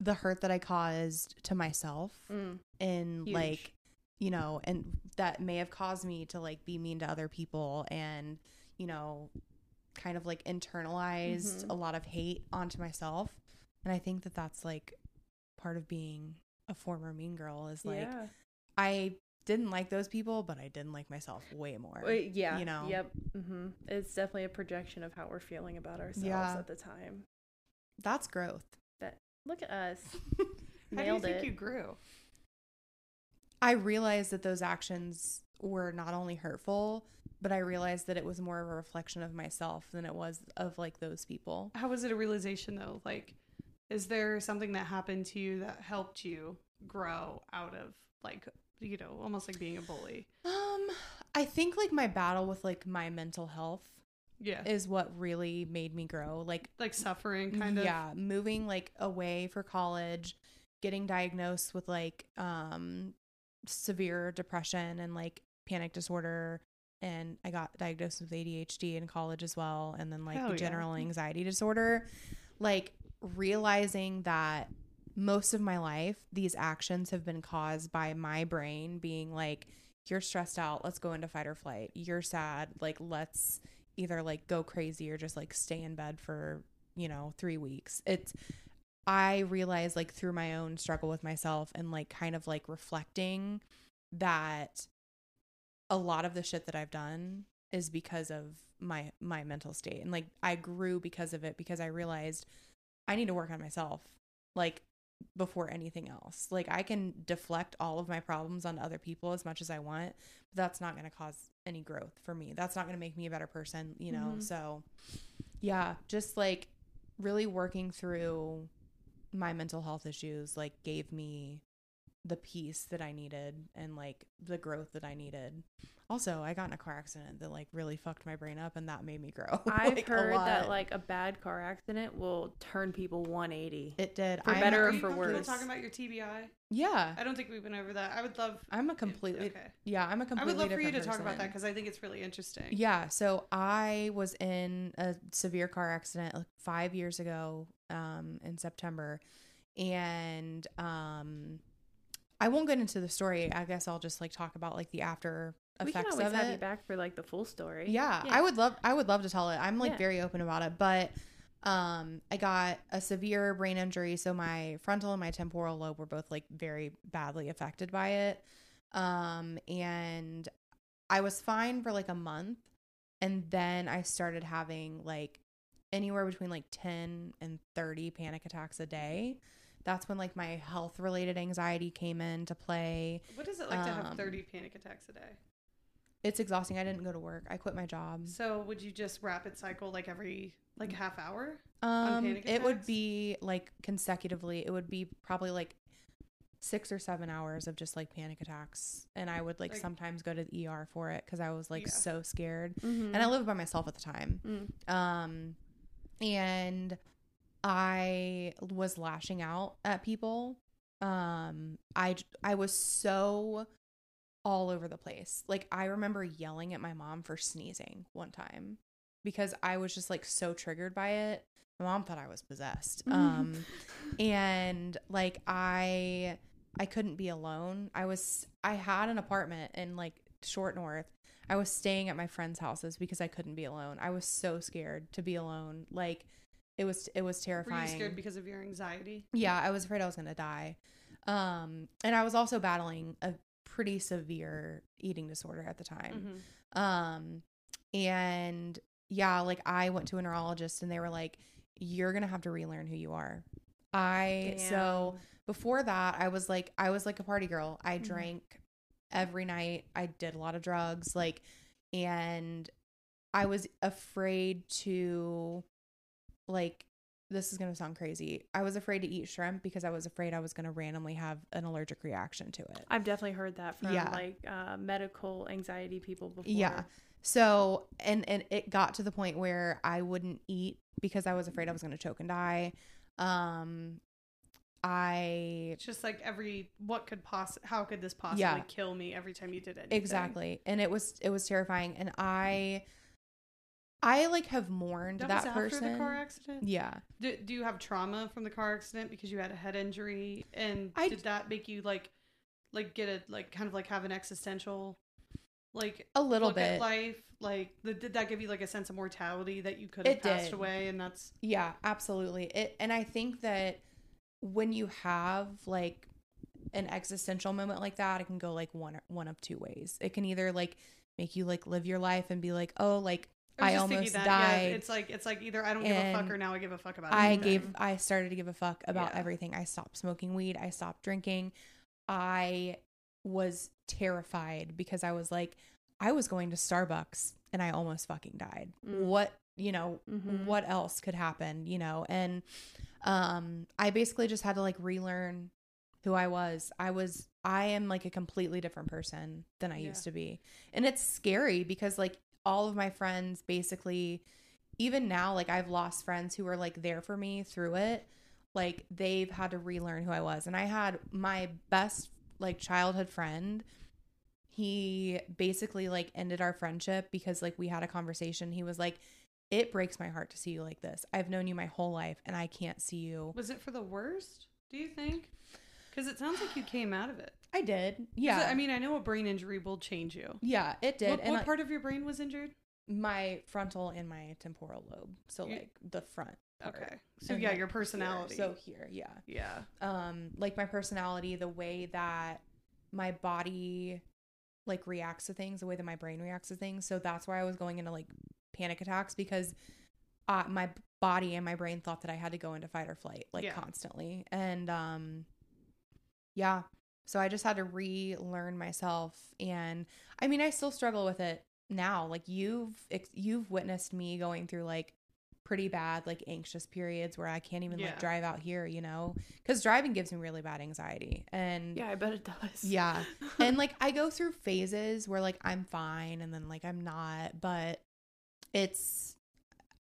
the hurt that I caused to myself Mm. in Huge. like you know and that may have caused me to like be mean to other people and you know kind of like internalized Mhm. a lot of hate onto myself and i think that that's like part of being a former mean girl is like yeah. i didn't like those people but i didn't like myself way more Wait, yeah. you know Yep. Mm-hmm. It's definitely a projection of how we're feeling about ourselves Yeah. at the time. that's growth That Look at us. *laughs* how do you Nailed think it. you grew i realized that those actions were not only hurtful but i realized that it was more of a reflection of myself than it was of like those people how was it a realization though like is there something that happened to you that helped you grow out of like you know almost like being a bully Um, I think like my battle with like my mental health yeah is what really made me grow. Like, like suffering kind of yeah, moving like away for college, getting diagnosed with like um severe depression and like panic disorder, and I got diagnosed with ADHD in college as well, and then like Hell the yeah. general anxiety disorder. Like realizing that most of my life, these actions have been caused by my brain being like, you're stressed out, let's go into fight or flight. You're sad, like, let's either like go crazy or just like stay in bed for, you know, three weeks. It's, I realized like through my own struggle with myself and like kind of like reflecting that a lot of the shit that I've done is because of my my mental state and like I grew because of it because I realized I need to work on myself like before anything else. Like I can deflect all of my problems on other people as much as I want, but that's not going to cause any growth for me. That's not going to make me a better person, you know. Mhm. So yeah, just like really working through my mental health issues like gave me the peace that I needed and like the growth that I needed. Also, I got in a car accident that like really fucked my brain up and that made me grow. *laughs* I've like, a heard that like a bad car accident will turn people 180. it did. for I'm- better Are or you for comfortable worse. talking about your TBI? Yeah. I don't think we've been over that. I would love. I'm a completely okay. Yeah, I'm a completely I would love for you to different talk about that because I think it's really interesting. Yeah, so I was in a severe car accident like 5 years ago um in September and um I won't get into the story. I guess I'll just like talk about like the after effects We can always of have it. you back for like the full story. Yeah, I would love I would love to tell it. I'm like Yeah. very open about it, but um I got a severe brain injury so my frontal and my temporal lobe were both like very badly affected by it. Um and I was fine for like a month and then I started having like anywhere between like 10 and 30 panic attacks a day. That's when like my health related anxiety came into play. What is it like to have Um, 30 panic attacks a day? It's exhausting. I didn't go to work. I quit my job. So would you just rapid cycle like every like half hour? Um, it would be like consecutively. It would be probably like six or seven hours of just like panic attacks, and I would like, Like- sometimes go to the ER for it because I was like Yeah. so scared. Mhm. And I lived by myself at the time. Mm. Um, and I was lashing out at people. Um, I I was so all over the place. Like I remember yelling at my mom for sneezing one time because I was just like so triggered by it. My mom thought I was possessed. *laughs* Um, and like I I couldn't be alone. I was I had an apartment in like Short North. I was staying at my friends' houses because I couldn't be alone. I was so scared to be alone. Like it was it was Were terrifying. you scared because of your anxiety? Yeah, I was afraid I was going to die. Um and I was also battling a pretty severe eating disorder at the time. Mhm. Um, and yeah, like I went to a neurologist and they were like, you're going to have to relearn who you are. I, so before that, I was like, I was like a party girl. I Mhm. drank every night. I did a lot of drugs, like, and I was afraid to, like, this is going to sound crazy. I was afraid to eat shrimp because I was afraid I was going to randomly have an allergic reaction to it. I've definitely heard that from Yeah. like uh, medical anxiety people before. Yeah. So and and it got to the point where I wouldn't eat because I was afraid I was going to choke and die. Um I It's just like every what could poss how could this possibly Yeah. kill me every time you did it. exactly. And it was it was terrifying and I I like have mourned That, that, person. the car accident. Yeah. Do, do you have trauma from the car accident because you had a head injury and I did that make you like like get a like kind of like have an existential like A little bit. life like the, did that give you like a sense of mortality that you could have It passed did. away and that's Yeah, absolutely. It and I think that when you have like an existential moment like that, it can go like one one of two ways. It can either like make you like live your life and be like, "Oh, like I, I almost that, died." Yeah, it's like it's like either I don't give a fuck or now I give a fuck about it. I gave I started to give a fuck about Yeah. everything. I stopped smoking weed, I stopped drinking. I was terrified because I was like I was going to Starbucks and I almost fucking died. Mm. What, you know, Mhm. what else could happen, you know? And um I basically just had to like relearn who I was. I was I am like a completely different person than I Yeah. used to be. And it's scary because like all of my friends basically even now like I've lost friends who were like there for me through it. Like they've had to relearn who I was. And I had my best like childhood friend he basically like ended our friendship because like we had a conversation. He was like, "It breaks my heart to see you like this. I've known you my whole life and I can't see you." Was it for the worst? Do you think? Because it sounds like you came out of it. I did. Yeah. I mean, I know a brain injury will change you. yeah, it did. What, and what I- part of your brain was injured? my frontal and my temporal lobe. So You- like the front. part. Okay. So And, yeah, like, your here. personality. So here, yeah. yeah. um like my personality the way that my body like reacts to things the way that my brain reacts to things so that's why i was going into like panic attacks because uh, my body and my brain thought that i had to go into fight or flight like Yeah. constantly and um yeah so i just had to relearn myself and i mean i still struggle with it now like you've you've witnessed me going through like pretty bad like anxious periods where i can't even Yeah. like drive out here you know because driving gives me really bad anxiety and Yeah, I bet it does. yeah *laughs* and like i go through phases where like i'm fine and then like i'm not but it's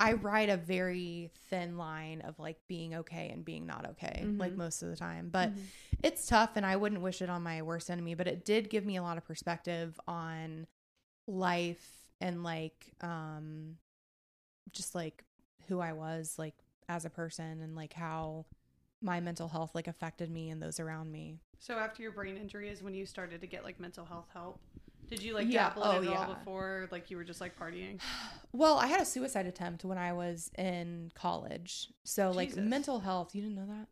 i ride a very thin line of like being okay and being not okay like Mhm. most of the time but Mhm. it's tough and i wouldn't wish it on my worst enemy but it did give me a lot of perspective on life and like um just like who i was like as a person and like how my mental health like affected me and those around me So after your brain injury is when you started to get like mental health help. Did you like Yeah. dabble in Oh, it all before? Like you were just like partying. *sighs* well i had a suicide attempt when i was in college so like mental health you didn't know that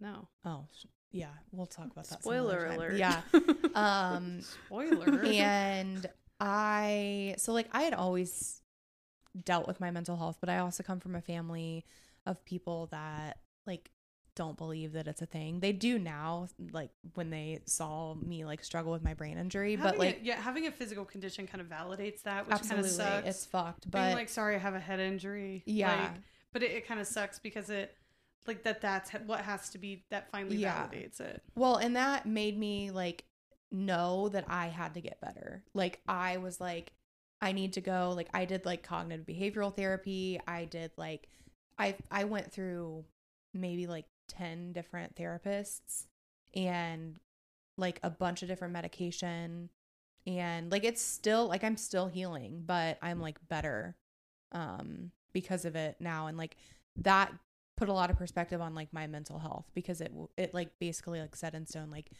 No. oh yeah we'll talk about that Spoiler alert. yeah *laughs* um Spoiler. and I so like I had always dealt with my mental health, but I also come from a family of people that like don't believe that it's a thing. They do now, like when they saw me like struggle with my brain injury, but like a, yeah, having a physical condition kind of validates that, which kind of sucks. it's fucked. But Being like, sorry, I have a head injury. yeah, Like, but it, it kind of sucks because it, like that, that's what has to be that finally Yeah. validates it. Well, and that made me like know that I had to get better. Like I was like I need to go like I did like cognitive behavioral therapy. I did like I I went through maybe like 10 different therapists and like a bunch of different medication and like it's still like I'm still healing, but I'm like better um because of it now and like that put a lot of perspective on like my mental health because it it like basically like set in stone like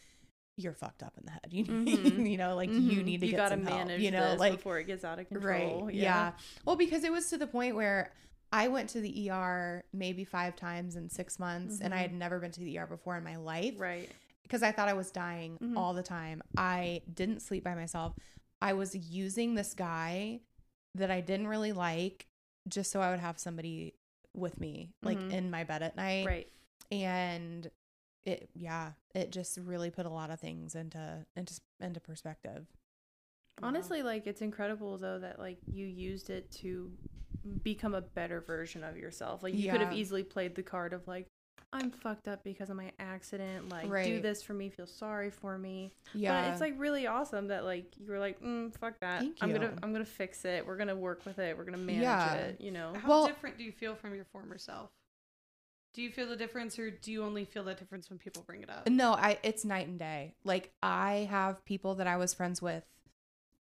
you're fucked up in the head *laughs* you need Mhm. *laughs* you know like you Mhm. need to you get gotta some help, you know this like before it gets out of control. right yeah. well because it was to the point where I went to the ER maybe five times in six months and I Mhm. had never been to the ER before in my life Right. because I thought I was dying Mhm. all the time. I didn't sleep by myself. I was using this guy that I didn't really like just so I would have somebody with me, like Mhm. in my bed at night. Right. And it, yeah, it just really put a lot of things into into into perspective. Honestly, like it's incredible though that like you used it to become a better version of yourself. Like you could have easily played the card of like I'm fucked up because of my accident. Like do this for me, feel sorry for me. Yeah, But it's like really awesome that like you were like, mm, fuck that. Thank I'm gonna. I'm gonna fix it. We're gonna work with it. We're gonna manage Yeah. it. You know. How Well- different do you feel from your former self? Do you feel the difference, or do you only feel that difference when people bring it up? No, I it's night and day. Like I have people that I was friends with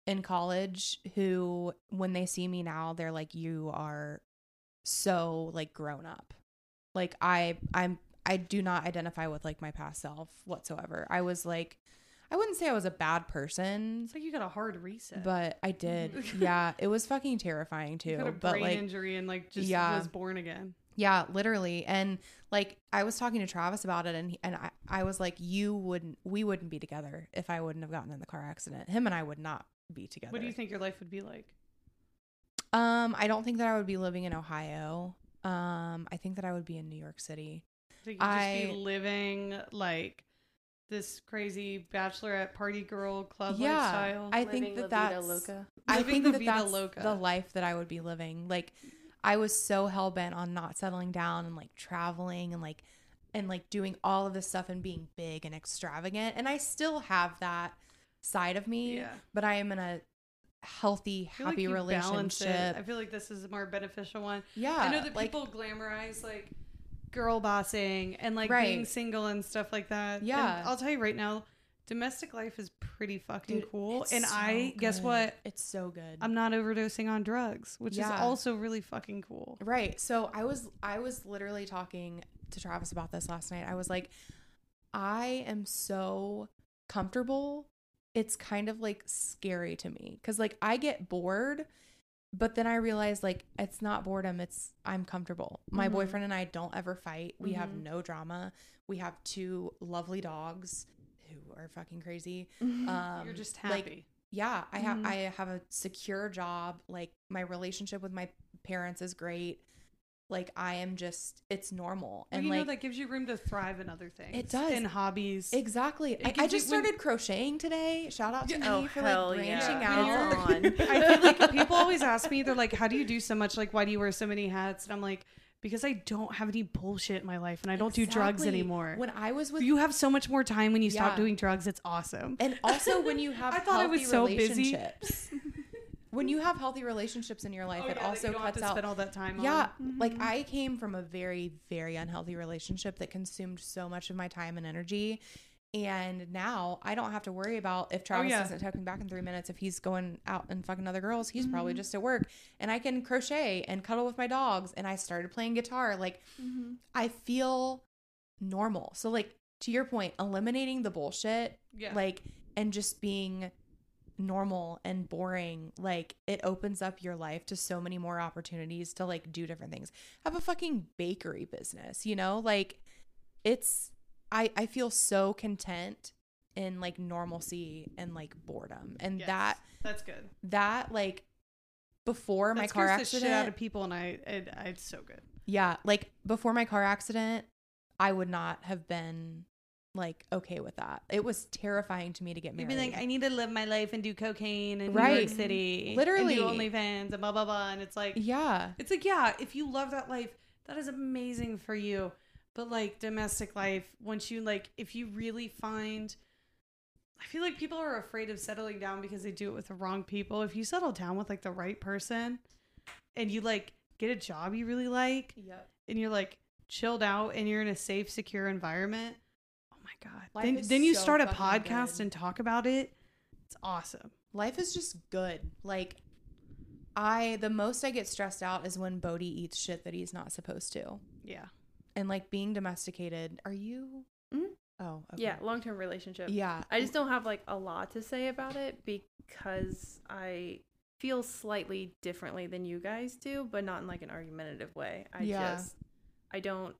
in college who when they see me now, they're like you are so like grown up. Like I I'm I do not identify with like my past self whatsoever. I was like I wouldn't say I was a bad person, It's like you got a hard reset. but I did. *laughs* yeah, it was fucking terrifying too. you but brain like injury and like just Yeah. was born again. yeah, literally. And like I was talking to Travis about it and he, and I, I was like you wouldn't we wouldn't be together if I wouldn't have gotten in the car accident. Him and I would not be together. What do you think your life would be like? Um I don't think that I would be living in Ohio. Um I think that I would be in New York City. Like you'd just I- be living like this crazy bachelorette party girl club Yeah, lifestyle. I Living think that that's Loca. I think the that that's loca. the life that I would be living. Like I was so hell bent on not settling down and like traveling and like and like doing all of this stuff and being big and extravagant. And I still have that side of me, Yeah. but I am in a healthy, like happy balance relationship. I feel like this is a more beneficial one. yeah, I know that like, people glamorize like girl bossing and like being single and stuff like that. And Yeah. I'll tell you right now, domestic life is pretty fucking Dude, cool. And so I guess what? It's so good. I'm not overdosing on drugs, which Yeah. is also really fucking cool. Right. So I was I was literally talking to Travis about this last night. I was like I am so comfortable. It's kind of like scary to me cuz like I get bored, but then I realize like it's not boredom, it's I'm comfortable. My Mhm. boyfriend and I don't ever fight. We have Mhm. no drama. We have two lovely dogs who are fucking crazy. *laughs* Mm-hmm. Um You're just like, happy. yeah, I have Mhm. I have a secure job. Like my relationship with my parents is great. Like I am just it's normal. and And you like know that gives you room to thrive in other things. It does. in hobbies. exactly. I, I gives you- just when- started crocheting today. Shout out to me Oh, for hell like branching yeah. out. It's on. *laughs* I feel like *laughs* people always ask me, they're like, "How do you do so much? Like, why do you wear so many hats?" And I'm like, "Because I don't have any bullshit in my life, and I don't do drugs anymore." When I was with you have so much more time when you stop doing drugs. It's awesome. and also when you *laughs* have I thought I was healthy so busy. When you have healthy relationships in your life, Oh, it yeah, also you don't have cuts to out spend all that time. Yeah, on. like I came from a very, very unhealthy relationship that consumed so much of my time and energy. And now I don't have to worry about if Travis Oh, yeah. doesn't text me back in three minutes. If he's going out and fucking other girls, he's Mm-hmm. probably just at work. And I can crochet and cuddle with my dogs. And I started playing guitar. Like Mm-hmm. I feel normal. So like to your point, eliminating the bullshit, yeah, like and just being normal and boring like it opens up your life to so many more opportunities to like do different things have a fucking bakery business you know like it's i i feel so content in like normalcy and like boredom and Yes, that that's good. that like before my car the accident shit out of people, and I, it, it's so good. yeah like before my car accident i would not have been like okay with that it was terrifying to me to get You'd married be like, I need to live my life and do cocaine in New York City, Literally. and do OnlyFans and blah blah blah. And it's like, yeah it's like, yeah, if you love that life, that is amazing for you. But like domestic life, once you like, if you really find, I feel like people are afraid of settling down because they do it with the wrong people. If you settle down with like the right person, and you like get a job you really like, yep and you're like chilled out, and you're in a safe, secure environment. My god! Life then then you so start a podcast good. and talk about it. It's awesome. life is just good. Like I the most I get stressed out is when Bodhi eats shit that he's not supposed to. Yeah. And like being domesticated. Are you Mhm. Oh, okay. Yeah, long term relationship. Yeah. I just don't have like a lot to say about it because I feel slightly differently than you guys do, but not in like an argumentative way. I Yeah. just I don't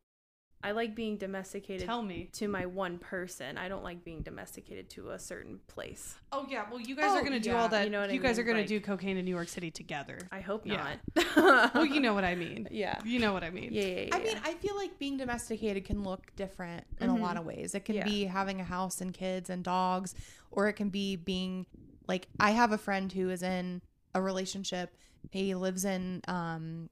I like being domesticated Tell me. to my one person. I don't like being domesticated to a certain place. Oh yeah. Well, you guys Oh, are gonna do yeah. all that. You You, know what I guys mean? are gonna Like- do cocaine in New York City together. I hope Yeah. not. *laughs* *laughs* well, you know what I mean. Yeah. You know what I mean. Yeah, yeah, yeah. I mean, I feel like being domesticated can look different in Mhm. a lot of ways. It can Yeah. be having a house and kids and dogs, or it can be being like I have a friend who is in a relationship. He lives in um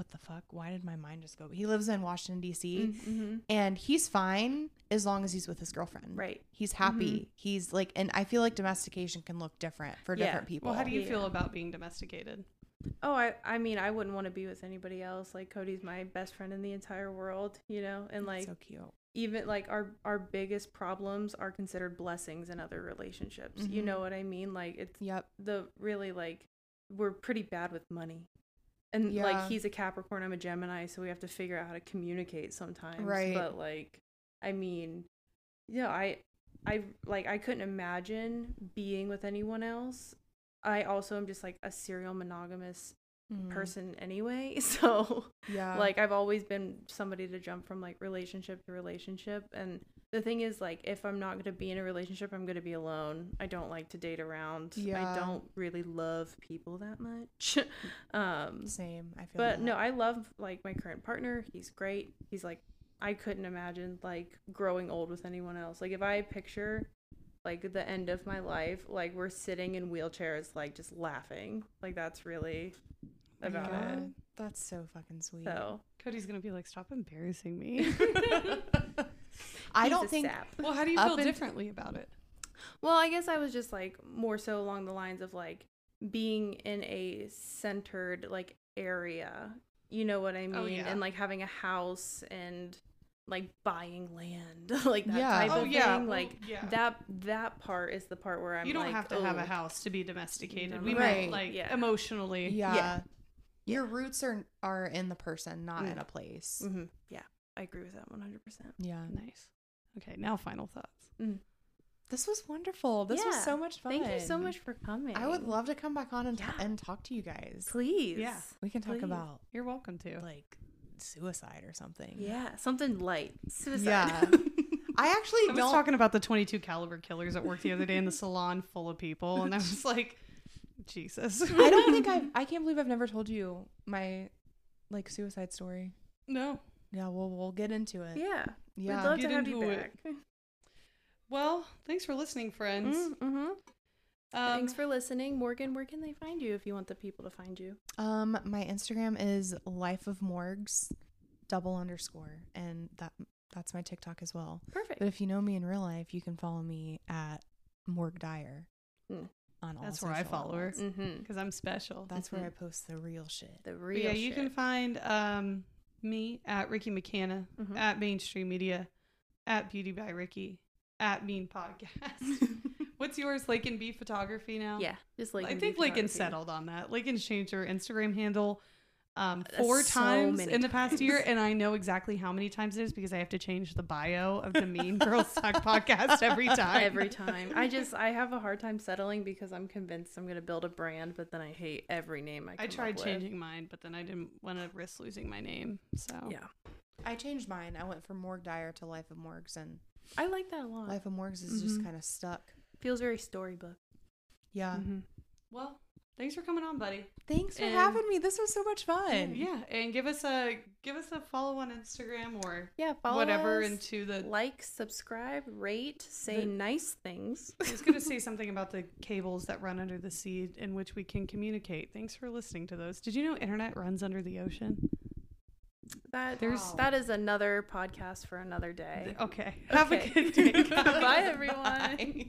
what the fuck? Why did my mind just go? He lives in Washington D.C. mm-hmm. and he's fine as long as he's with his girlfriend. Right. He's happy. He's like, and I feel like domestication can look different for Yeah. different people. Well, how do you Yeah. feel about being domesticated? Oh, I I mean, I wouldn't want to be with anybody else. Like Cody's my best friend in the entire world, you know, and like so cute. even like our our biggest problems are considered blessings in other relationships. You Mhm. know what I mean? Like it's Yep. the really like we're pretty bad with money. And Yeah. like he's a Capricorn, I'm a Gemini, so we have to figure out how to communicate sometimes. Right. But like I mean, yeah, I I like I couldn't imagine being with anyone else. I also am just like a serial monogamous Mhm. person anyway. *laughs* So Yeah. like I've always been somebody to jump from like relationship to relationship and the thing is like if I'm not going to be in a relationship, I'm going to be alone. I don't like to date around. Yeah. I don't really love people that much. *laughs* um same. I feel. but that. no, I love like my current partner. He's great. He's like I couldn't imagine like growing old with anyone else. Like if I picture like the end of my life, like we're sitting in wheelchairs like just laughing. Like that's really about Yeah. it. That's so fucking sweet. So Cody's gonna be like, "Stop embarrassing me." *laughs* *laughs* I don't think. sap. well, how do you feel and- differently about it? Well, I guess I was just like more so along the lines of like being in a centered like area. You know what I mean? Oh, yeah. And like having a house and like buying land, *laughs* like that Yeah. type Oh, of yeah. thing. Well, Like yeah. that that part is the part where I'm you don't like, have to have a "Oh." house to be domesticated. We no, Right. meant like Yeah. emotionally. Yeah. Yeah. Your roots are are in the person, not in Mm. a place. Mhm. Yeah, I agree with that 100%. Yeah. Nice. Okay, now final thoughts. Mm. This was wonderful. This was Yeah. so much fun. Thank you so much for coming. I would love to come back on and, Yeah. and talk to you guys. Please. Yeah. We can talk Please. about You're welcome to. like suicide or something. Yeah. Something light. Suicide. Yeah. *laughs* I actually I was don't. talking about the 22 caliber killers at work the other day in the *laughs* salon full of people, and I *laughs* was like, Jesus. I don't think I've. I can't believe I've never told you my like suicide story. No. Yeah, well, we'll get into it. yeah. Yeah. We'd love Get to have you back. it. Well, thanks for listening, friends. Mm-hmm. Um, Thanks for listening. Morgan, where can they find you if you want the people to find you? Um, my Instagram is life of morgues, double underscore, and that that's my TikTok as well. Perfect. But if you know me in real life, you can follow me at Morgue Dyer Hmm. on all. That's where I social follow her. outlets. Mm-hmm. because I'm special. That's where Mhm. I post the real shit. The But real yeah, you can find um, me at Ricky McCanna, Mhm. at Mainstream Media, at Beauty by Ricky, at Mean Podcast. *laughs* What's yours? And B Photography now? yeah, just like I think Lincoln settled on that. Lincoln's changed her Instagram handle um, four So times many in the past year, and I know exactly how many times it is because I have to change the bio of the Mean Girls Talk *laughs* podcast every time. Every time. I just I have a hard time settling because I'm convinced I'm gonna build a brand, but then I hate every name I. I tried up with. changing mine, but then I didn't want to risk losing my name. So Yeah, I changed mine. I went from Morgue Dyer to Life of Morgues, and I like that a lot. Life of Morgues is just Mhm. kind of stuck. Feels very storybook. Yeah. Mm-hmm. well, thanks for coming on, buddy. Thanks for And- having me. This was so much fun. Yeah, and give us a give us a follow on Instagram or Yeah, follow whatever us, into the. like, subscribe, rate, say The- nice things. I was going to say *laughs* something about the cables that run under the sea in which we can communicate. Thanks for listening to those. Did you know internet runs under the ocean? That There's- that is another podcast for another day. Okay. Have a good day. *laughs* *laughs* Bye, everyone. Bye.